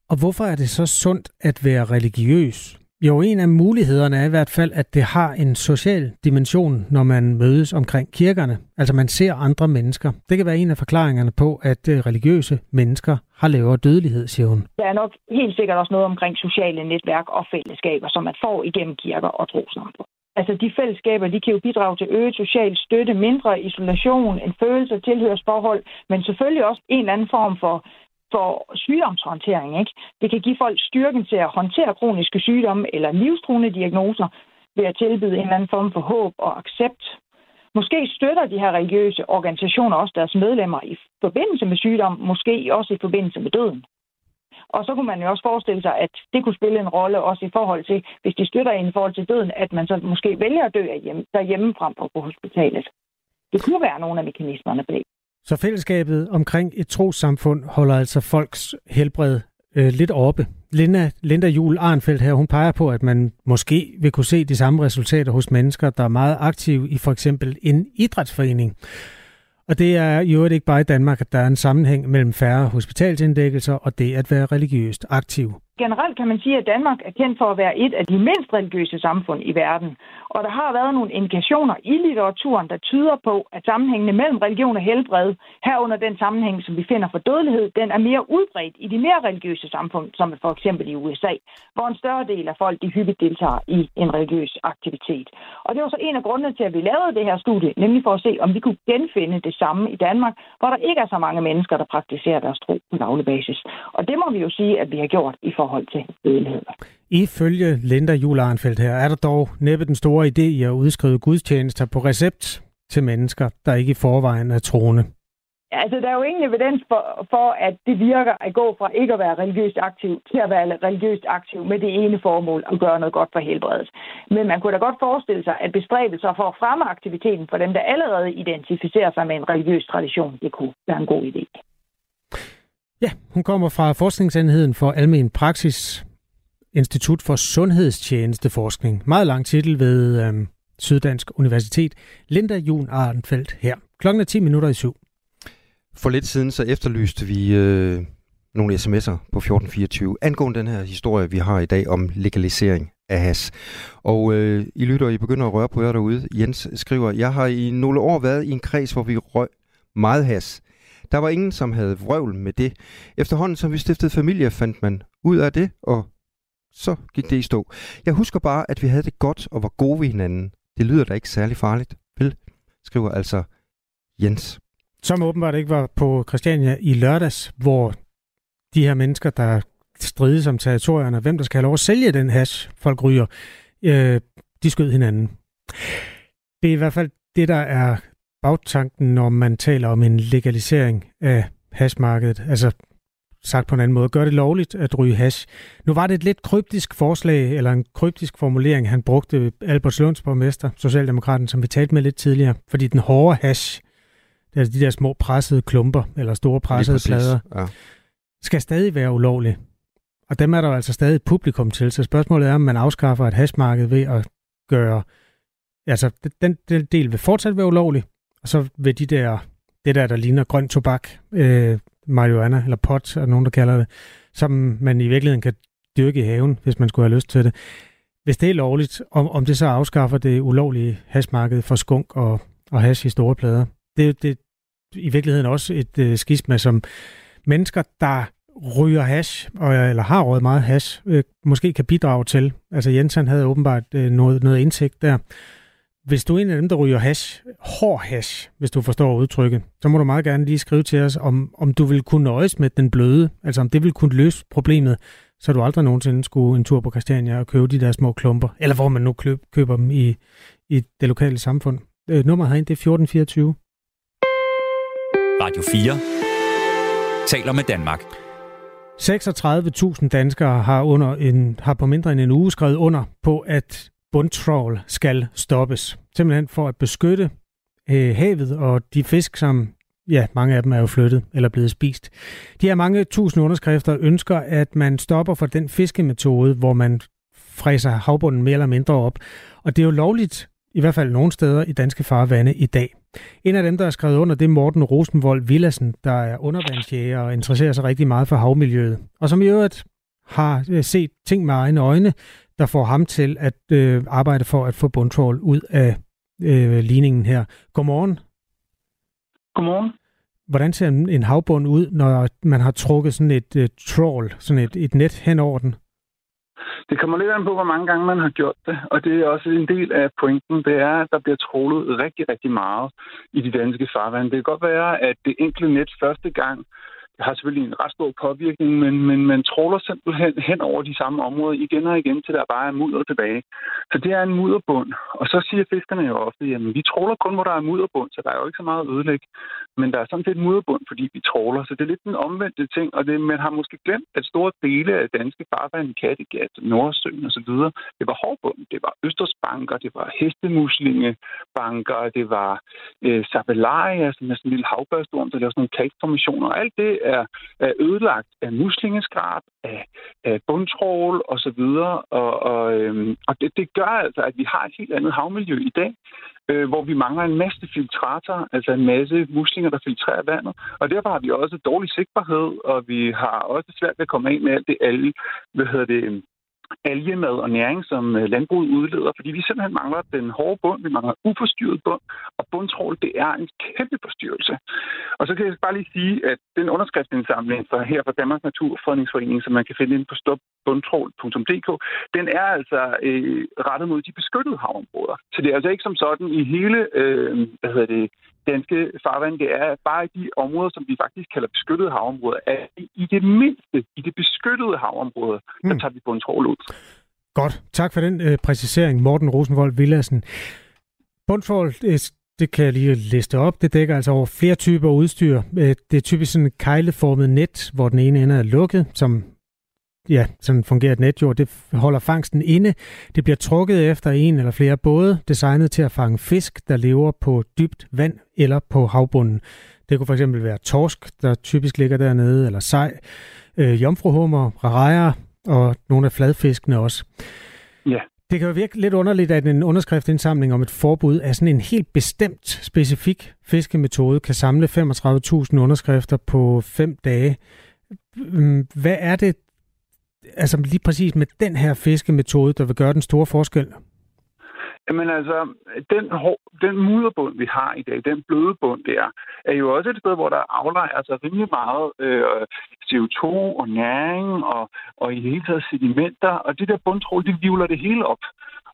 Og hvorfor er det så sundt at være religiøs? Jo, en af mulighederne er i hvert fald, at det har en social dimension, når man mødes omkring kirkerne. Altså man ser andre mennesker. Det kan være en af forklaringerne på, at øh, religiøse mennesker har lavere dødelighed, siger hun. Der er nok helt sikkert også noget omkring sociale netværk og fællesskaber, som man får igennem kirker og trosamfund. Altså de fællesskaber, de kan jo bidrage til øget social støtte, mindre isolation, en følelse af tilhørsforhold, men selvfølgelig også en eller anden form for for sygdomshåndtering. Ikke? Det kan give folk styrken til at håndtere kroniske sygdomme eller livstruende diagnoser ved at tilbyde en eller anden form for håb og accept. Måske støtter de her religiøse organisationer også deres medlemmer i forbindelse med sygdom, måske også i forbindelse med døden. Og så kunne man jo også forestille sig, at det kunne spille en rolle også i forhold til, hvis de støtter en i forhold til døden, at man så måske vælger at dø derhjemme frem for på hospitalet. Det kunne være nogle af mekanismerne bag. Så fællesskabet omkring et trosamfund holder altså folks helbred øh, lidt oppe. Linda, Linda Jul Arnfeldt her, hun peger på, at man måske vil kunne se de samme resultater hos mennesker, der er meget aktive i for eksempel en idrætsforening. Og det er i øvrigt ikke bare i Danmark, at der er en sammenhæng mellem færre hospitalsindlæggelser og det at være religiøst aktiv. Generelt kan man sige, at Danmark er kendt for at være et af de mindst religiøse samfund i verden. Og der har været nogle indikationer i litteraturen, der tyder på, at sammenhængene mellem religion og helbred, herunder den sammenhæng, som vi finder for dødelighed, den er mere udbredt i de mere religiøse samfund, som for eksempel i USA, hvor en større del af folk de hyppigt deltager i en religiøs aktivitet. Og det var så en af grundene til, at vi lavede det her studie, nemlig for at se, om vi kunne genfinde det samme i Danmark, hvor der ikke er så mange mennesker, der praktiserer deres tro på daglig basis. Og det må vi jo sige, at vi har gjort i forhold til dødelighed. Ifølge Linda Jul Arnfeldt her, er der dog næppe den store idé i at udskrive gudstjenester på recept til mennesker, der ikke i forvejen er troende. Altså, der er jo ingen evidens for, for, at det virker at gå fra ikke at være religiøst aktiv til at være religiøst aktiv med det ene formål at gøre noget godt for helbredet. Men man kunne da godt forestille sig, at bestræbelser for at fremme aktiviteten for dem, der allerede identificerer sig med en religiøs tradition, det kunne være en god idé. Ja, hun kommer fra Forskningsenheden for Almen Praksis, Institut for Sundhedstjenesteforskning. Meget lang titel ved øhm, Syddansk Universitet. Linda Jun Arnfeldt her. Klokken er 10 minutter i syv. For lidt siden så efterlyste vi øh, nogle sms'er på 1424 angående den her historie, vi har i dag om legalisering af has. Og øh, I lytter, I begynder at røre på jer derude. Jens skriver, jeg har i nogle år været i en kreds, hvor vi røg meget has. Der var ingen, som havde vrøvl med det. Efterhånden, som vi stiftede familie, fandt man ud af det, og så gik det i stå. Jeg husker bare, at vi havde det godt og var gode ved hinanden. Det lyder da ikke særlig farligt, vel? Skriver altså Jens. Som åbenbart ikke var på Christiania i lørdags, hvor de her mennesker, der strides om territorierne, hvem der skal have lov at sælge den hash, folk ryger, øh, de skød hinanden. Det er i hvert fald det, der er bagtanken, når man taler om en legalisering af hashmarkedet. Altså sagt på en anden måde, gør det lovligt at ryge hash. Nu var det et lidt kryptisk forslag, eller en kryptisk formulering, han brugte Albert Lunds borgmester, Socialdemokraten, som vi talte med lidt tidligere, fordi den hårde hash, altså de der små pressede klumper, eller store pressede plader, ja. skal stadig være ulovlig. Og dem er der altså stadig et publikum til, så spørgsmålet er, om man afskaffer et hashmarked ved at gøre, altså den, den del vil fortsat være ulovlig, og så vil de der, det der, der ligner grøn tobak, øh, marihuana, eller pot, er nogen, der kalder det, som man i virkeligheden kan dyrke i haven, hvis man skulle have lyst til det. Hvis det er lovligt, om, om det så afskaffer det ulovlige hashmarked for skunk og, og hash i store plader. Det, det i virkeligheden også et øh, skisma, som mennesker, der ryger hash, og, eller har røget meget hash, øh, måske kan bidrage til. Altså Jensen havde åbenbart øh, noget, noget indsigt der. Hvis du er en af dem, der ryger hash, hård hash, hvis du forstår udtrykket, så må du meget gerne lige skrive til os, om, om du vil kunne nøjes med den bløde, altså om det vil kunne løse problemet, så du aldrig nogensinde skulle en tur på Christiania og købe de der små klumper, eller hvor man nu køb, køber dem i, i det lokale samfund. Øh, nummeret herind, det er 1424. Radio 4 taler med Danmark. 36.000 danskere har, under en, har på mindre end en uge skrevet under på, at bundtrawl skal stoppes. Simpelthen for at beskytte øh, havet og de fisk, som ja, mange af dem er jo flyttet eller blevet spist. De her mange tusind underskrifter ønsker, at man stopper for den fiskemetode, hvor man fræser havbunden mere eller mindre op. Og det er jo lovligt, i hvert fald nogle steder i danske farvande i dag. En af dem, der er skrevet under, det er Morten Rosenvold Villassen, der er undervandsjæger og interesserer sig rigtig meget for havmiljøet. Og som i øvrigt har øh, set ting med egne øjne, der får ham til at øh, arbejde for at få bundtrål ud af øh, ligningen her. Godmorgen. Godmorgen. Hvordan ser en havbund ud, når man har trukket sådan et uh, trawl, sådan et, et net hen over den? Det kommer lidt an på, hvor mange gange man har gjort det, og det er også en del af pointen. Det er, at der bliver trålet rigtig, rigtig meget i de danske farvande. Det kan godt være, at det enkelte net første gang har selvfølgelig en ret stor påvirkning, men, men man tråler simpelthen hen over de samme områder igen og igen, til der bare er mudder tilbage. Så det er en mudderbund. Og så siger fiskerne jo ofte, at vi tråler kun, hvor der er mudderbund, så der er jo ikke så meget at ødelægge. Men der er sådan set mudderbund, fordi vi tråler. Så det er lidt den omvendte ting, og det, man har måske glemt, at store dele af danske farvand, Kattegat, Nordsøen osv., det var hårdbund. Det var østersbanker, det var hestemuslingebanker, det var øh, sabelaria, som er sådan en lille havbørstorm, der laver sådan nogle kalkformationer. Alt det er, er ødelagt af muslingeskrab, af, af bundtrål osv. Og, og, øhm, og det, det gør altså, at vi har et helt andet havmiljø i dag, øh, hvor vi mangler en masse filtrator, altså en masse muslinger, der filtrerer vandet. Og derfor har vi også dårlig sigtbarhed, og vi har også svært ved at komme af med alt det alle, hvad hedder det, algemad og næring, som øh, landbruget udleder, fordi vi simpelthen mangler den hårde bund, vi mangler uforstyrret bund, og bundtrål, det er en kæmpe forstyrrelse. Og så kan jeg bare lige sige, at den underskriftsindsamling fra her fra Danmarks Naturfredningsforening, som man kan finde ind på stopbundtrål.dk, den er altså øh, rettet mod de beskyttede havområder. Så det er altså ikke som sådan i hele øh, hvad hedder det, danske farvand, det er bare de områder, som vi faktisk kalder beskyttede havområder, er i det mindste i det beskyttede havområde, der hmm. tager vi bundtrål ud. Godt. Tak for den øh, præcisering, Morten Rosenvold Villassen. Bundtrål, øh, det kan jeg lige liste op. Det dækker altså over flere typer udstyr. Øh, det er typisk sådan en kejleformet net, hvor den ene ende er lukket, som ja, sådan fungerer et netjord. Det holder fangsten inde. Det bliver trukket efter en eller flere både, designet til at fange fisk, der lever på dybt vand eller på havbunden. Det kunne fx være torsk, der typisk ligger dernede, eller sej, øh, jomfruhummer, rarejer og nogle af fladfiskene også. Ja. Det kan jo virke lidt underligt, at en underskriftindsamling om et forbud af sådan en helt bestemt, specifik fiskemetode kan samle 35.000 underskrifter på fem dage. Hvad er det, altså lige præcis med den her fiskemetode, der vil gøre den store forskel? Jamen altså, den, den mudderbund, vi har i dag, den bløde bund der, er jo også et sted, hvor der aflejer sig rimelig meget øh, CO2 og næring og, og i det hele taget sedimenter, og det der bundtrål, det vivler det hele op.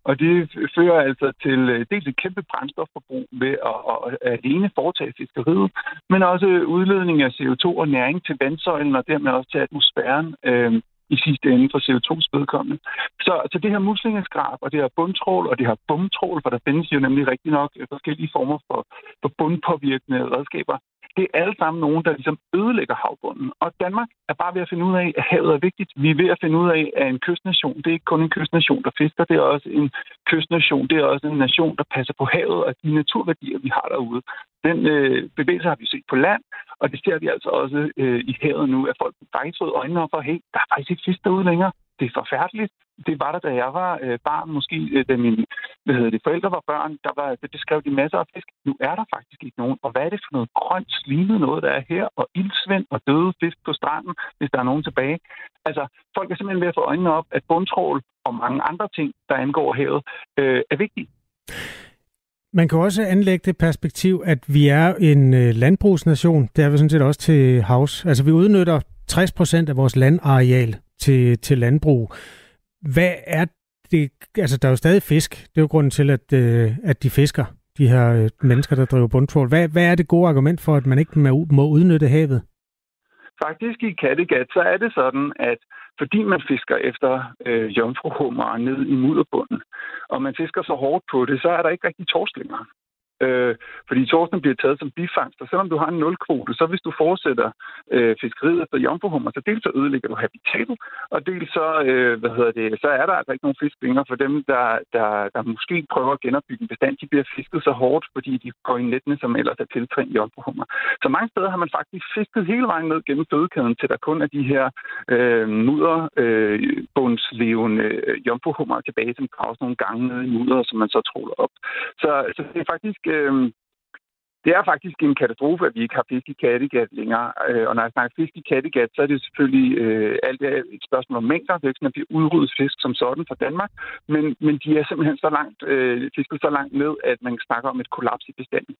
Og det fører altså til øh, dels et kæmpe brændstofforbrug ved at, at, at alene foretage fiskeriet, men også udledning af CO2 og næring til vandsøjlen og dermed også til atmosfæren. Øh, i sidste ende for CO2's vedkommende. Så, så det her muslingeskrab, og det her bundtrål, og det her bumtrål, for der findes jo nemlig rigtig nok øh, forskellige former for, for bundpåvirkende redskaber, det er alle sammen nogen, der ligesom ødelægger havbunden. Og Danmark er bare ved at finde ud af, at havet er vigtigt. Vi er ved at finde ud af, at en kystnation, det er ikke kun en kystnation, der fisker, det er også en kystnation, det er også en nation, der passer på havet og de naturværdier, vi har derude. Den øh, bevægelse har vi set på land, og det ser vi altså også øh, i havet nu, at folk faktisk fået øjnene op for, hey, der er faktisk ikke fisk derude længere det er forfærdeligt. Det var der, da jeg var øh, barn, måske øh, da mine hvad hedder det, forældre var børn. Der var, det beskrev de masser af fisk. Nu er der faktisk ikke nogen. Og hvad er det for noget grønt slimet noget, der er her? Og ildsvind og døde fisk på stranden, hvis der er nogen tilbage. Altså, folk er simpelthen ved at få øjnene op, at bundtrål og mange andre ting, der angår havet, øh, er vigtige. Man kan også anlægge det perspektiv, at vi er en øh, landbrugsnation. Det er vi sådan set også til havs. Altså, vi udnytter 60 procent af vores landareal til, til landbrug. Hvad er det? Altså, der er jo stadig fisk. Det er jo grunden til, at, øh, at de fisker, de her øh, mennesker, der driver bundtrål. Hvad, hvad er det gode argument for, at man ikke må udnytte havet? Faktisk i Kattegat, så er det sådan, at fordi man fisker efter øh, jomfruhummer ned i mudderbunden, og man fisker så hårdt på det, så er der ikke rigtig torsk længere. Øh, fordi torsken bliver taget som bifangst, og selvom du har en nulkvote, så hvis du fortsætter øh, fiskeriet efter jomfruhummer, så dels så ødelægger du habitatet, og dels så, øh, hvad hedder det, så er der altså ikke nogen fisk længere for dem, der, der, der måske prøver at genopbygge en bestand. De bliver fisket så hårdt, fordi de går i nettene, som ellers er tiltrængt jomfruhummer. Så mange steder har man faktisk fisket hele vejen ned gennem fødekæden, til der kun er de her øh, mudderbundslevende øh, øh, jomfruhummer tilbage, som graves nogle gange ned i mudder, som man så troler op. Så, så det er faktisk øh, det er faktisk en katastrofe, at vi ikke har fisk i Kattegat længere. Øh, og når jeg snakker fisk i Kattegat, så er det selvfølgelig øh, alt er et spørgsmål om mængder. Det er ikke sådan, at vi udryddet fisk som sådan fra Danmark, men, men de er simpelthen så langt, øh, fisket så langt ned, at man snakker om et kollaps i bestanden.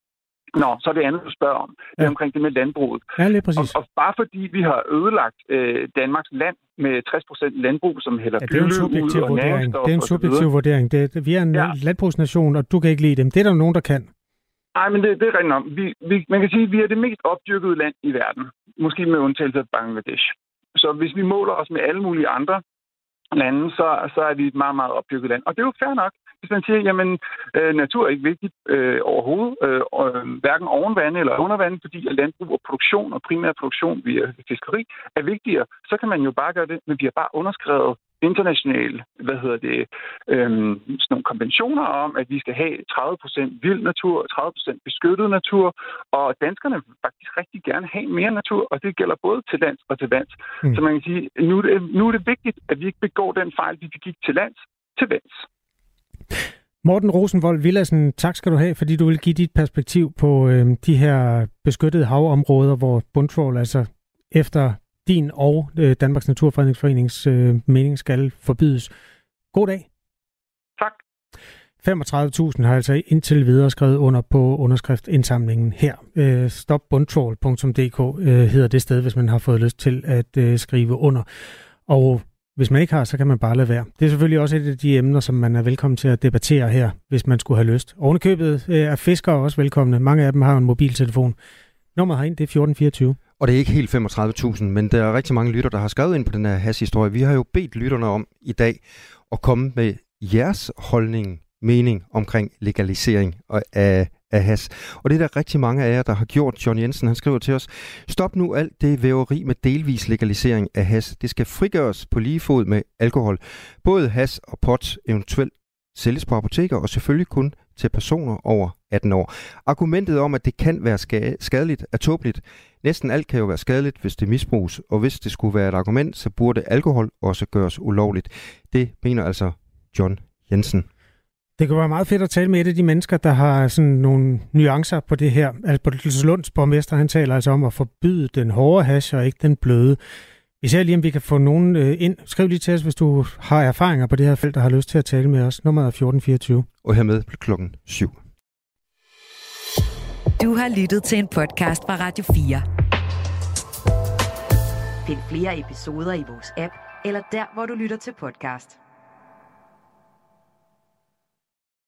Nå, så er det andet, du spørger om. Det er ja. omkring det med landbruget. Ja, lige præcis. Og, og bare fordi vi har ødelagt øh, Danmarks land med 60% landbrug, som hælder ja, det er en subjektiv vurdering. Det er en subjektiv vurdering. Det, vi er en ja. landbrugsnation, og du kan ikke lide dem. Det er der nogen, der kan. Nej, men det, det er rigtigt nok. Vi, vi, man kan sige, at vi er det mest opdyrkede land i verden. Måske med undtagelse af Bangladesh. Så hvis vi måler os med alle mulige andre lande, så, så er vi et meget, meget opdyrket land. Og det er jo fair nok, hvis man siger, jamen, øh, natur er ikke vigtigt øh, overhovedet, øh, øh, hverken ovenvand eller undervand, fordi landbrug og produktion og primær produktion via fiskeri er vigtigere, så kan man jo bare gøre det, men vi har bare underskrevet internationale, hvad hedder det, øhm, sådan nogle konventioner om, at vi skal have 30% vild natur, 30% beskyttet natur, og danskerne vil faktisk rigtig gerne have mere natur, og det gælder både til lands og til vands. Mm. Så man kan sige, nu er, det, nu er det vigtigt, at vi ikke begår den fejl, vi begik til lands, til vands. Morten Rosenvold Villassen, tak skal du have, fordi du vil give dit perspektiv på øh, de her beskyttede havområder, hvor bundtrål altså efter din og øh, Danmarks Naturfredningsforenings øh, mening skal forbydes. God dag. Tak. 35.000 har altså indtil videre skrevet under på underskriftindsamlingen her. Øh, stopbundtrål.dk øh, hedder det sted, hvis man har fået lyst til at øh, skrive under. Og hvis man ikke har, så kan man bare lade være. Det er selvfølgelig også et af de emner, som man er velkommen til at debattere her, hvis man skulle have lyst. Ovenikøbet øh, er fiskere også velkomne. Mange af dem har en mobiltelefon. Nummeret herind, det er 1424. Og det er ikke helt 35.000, men der er rigtig mange lytter, der har skrevet ind på den her has-historie. Vi har jo bedt lytterne om i dag at komme med jeres holdning, mening omkring legalisering af af has. Og det er der rigtig mange af jer, der har gjort. John Jensen, han skriver til os, stop nu alt det væveri med delvis legalisering af has. Det skal frigøres på lige fod med alkohol. Både has og pot eventuelt sælges på apoteker, og selvfølgelig kun til personer over 18 år. Argumentet om, at det kan være skadeligt, er tåbeligt. Næsten alt kan jo være skadeligt, hvis det misbruges, og hvis det skulle være et argument, så burde alkohol også gøres ulovligt. Det mener altså John Jensen. Det kunne være meget fedt at tale med et af de mennesker, der har sådan nogle nuancer på det her. Albert Lunds borgmester, han taler altså om at forbyde den hårde hash og ikke den bløde. Vi ser lige, om vi kan få nogen øh, ind. Skriv lige til os, hvis du har erfaringer på det her felt, og har lyst til at tale med os. Nummeret er 1424. Og hermed klokken 7. Du har lyttet til en podcast fra Radio 4. Find flere episoder i vores app, eller der, hvor du lytter til podcast.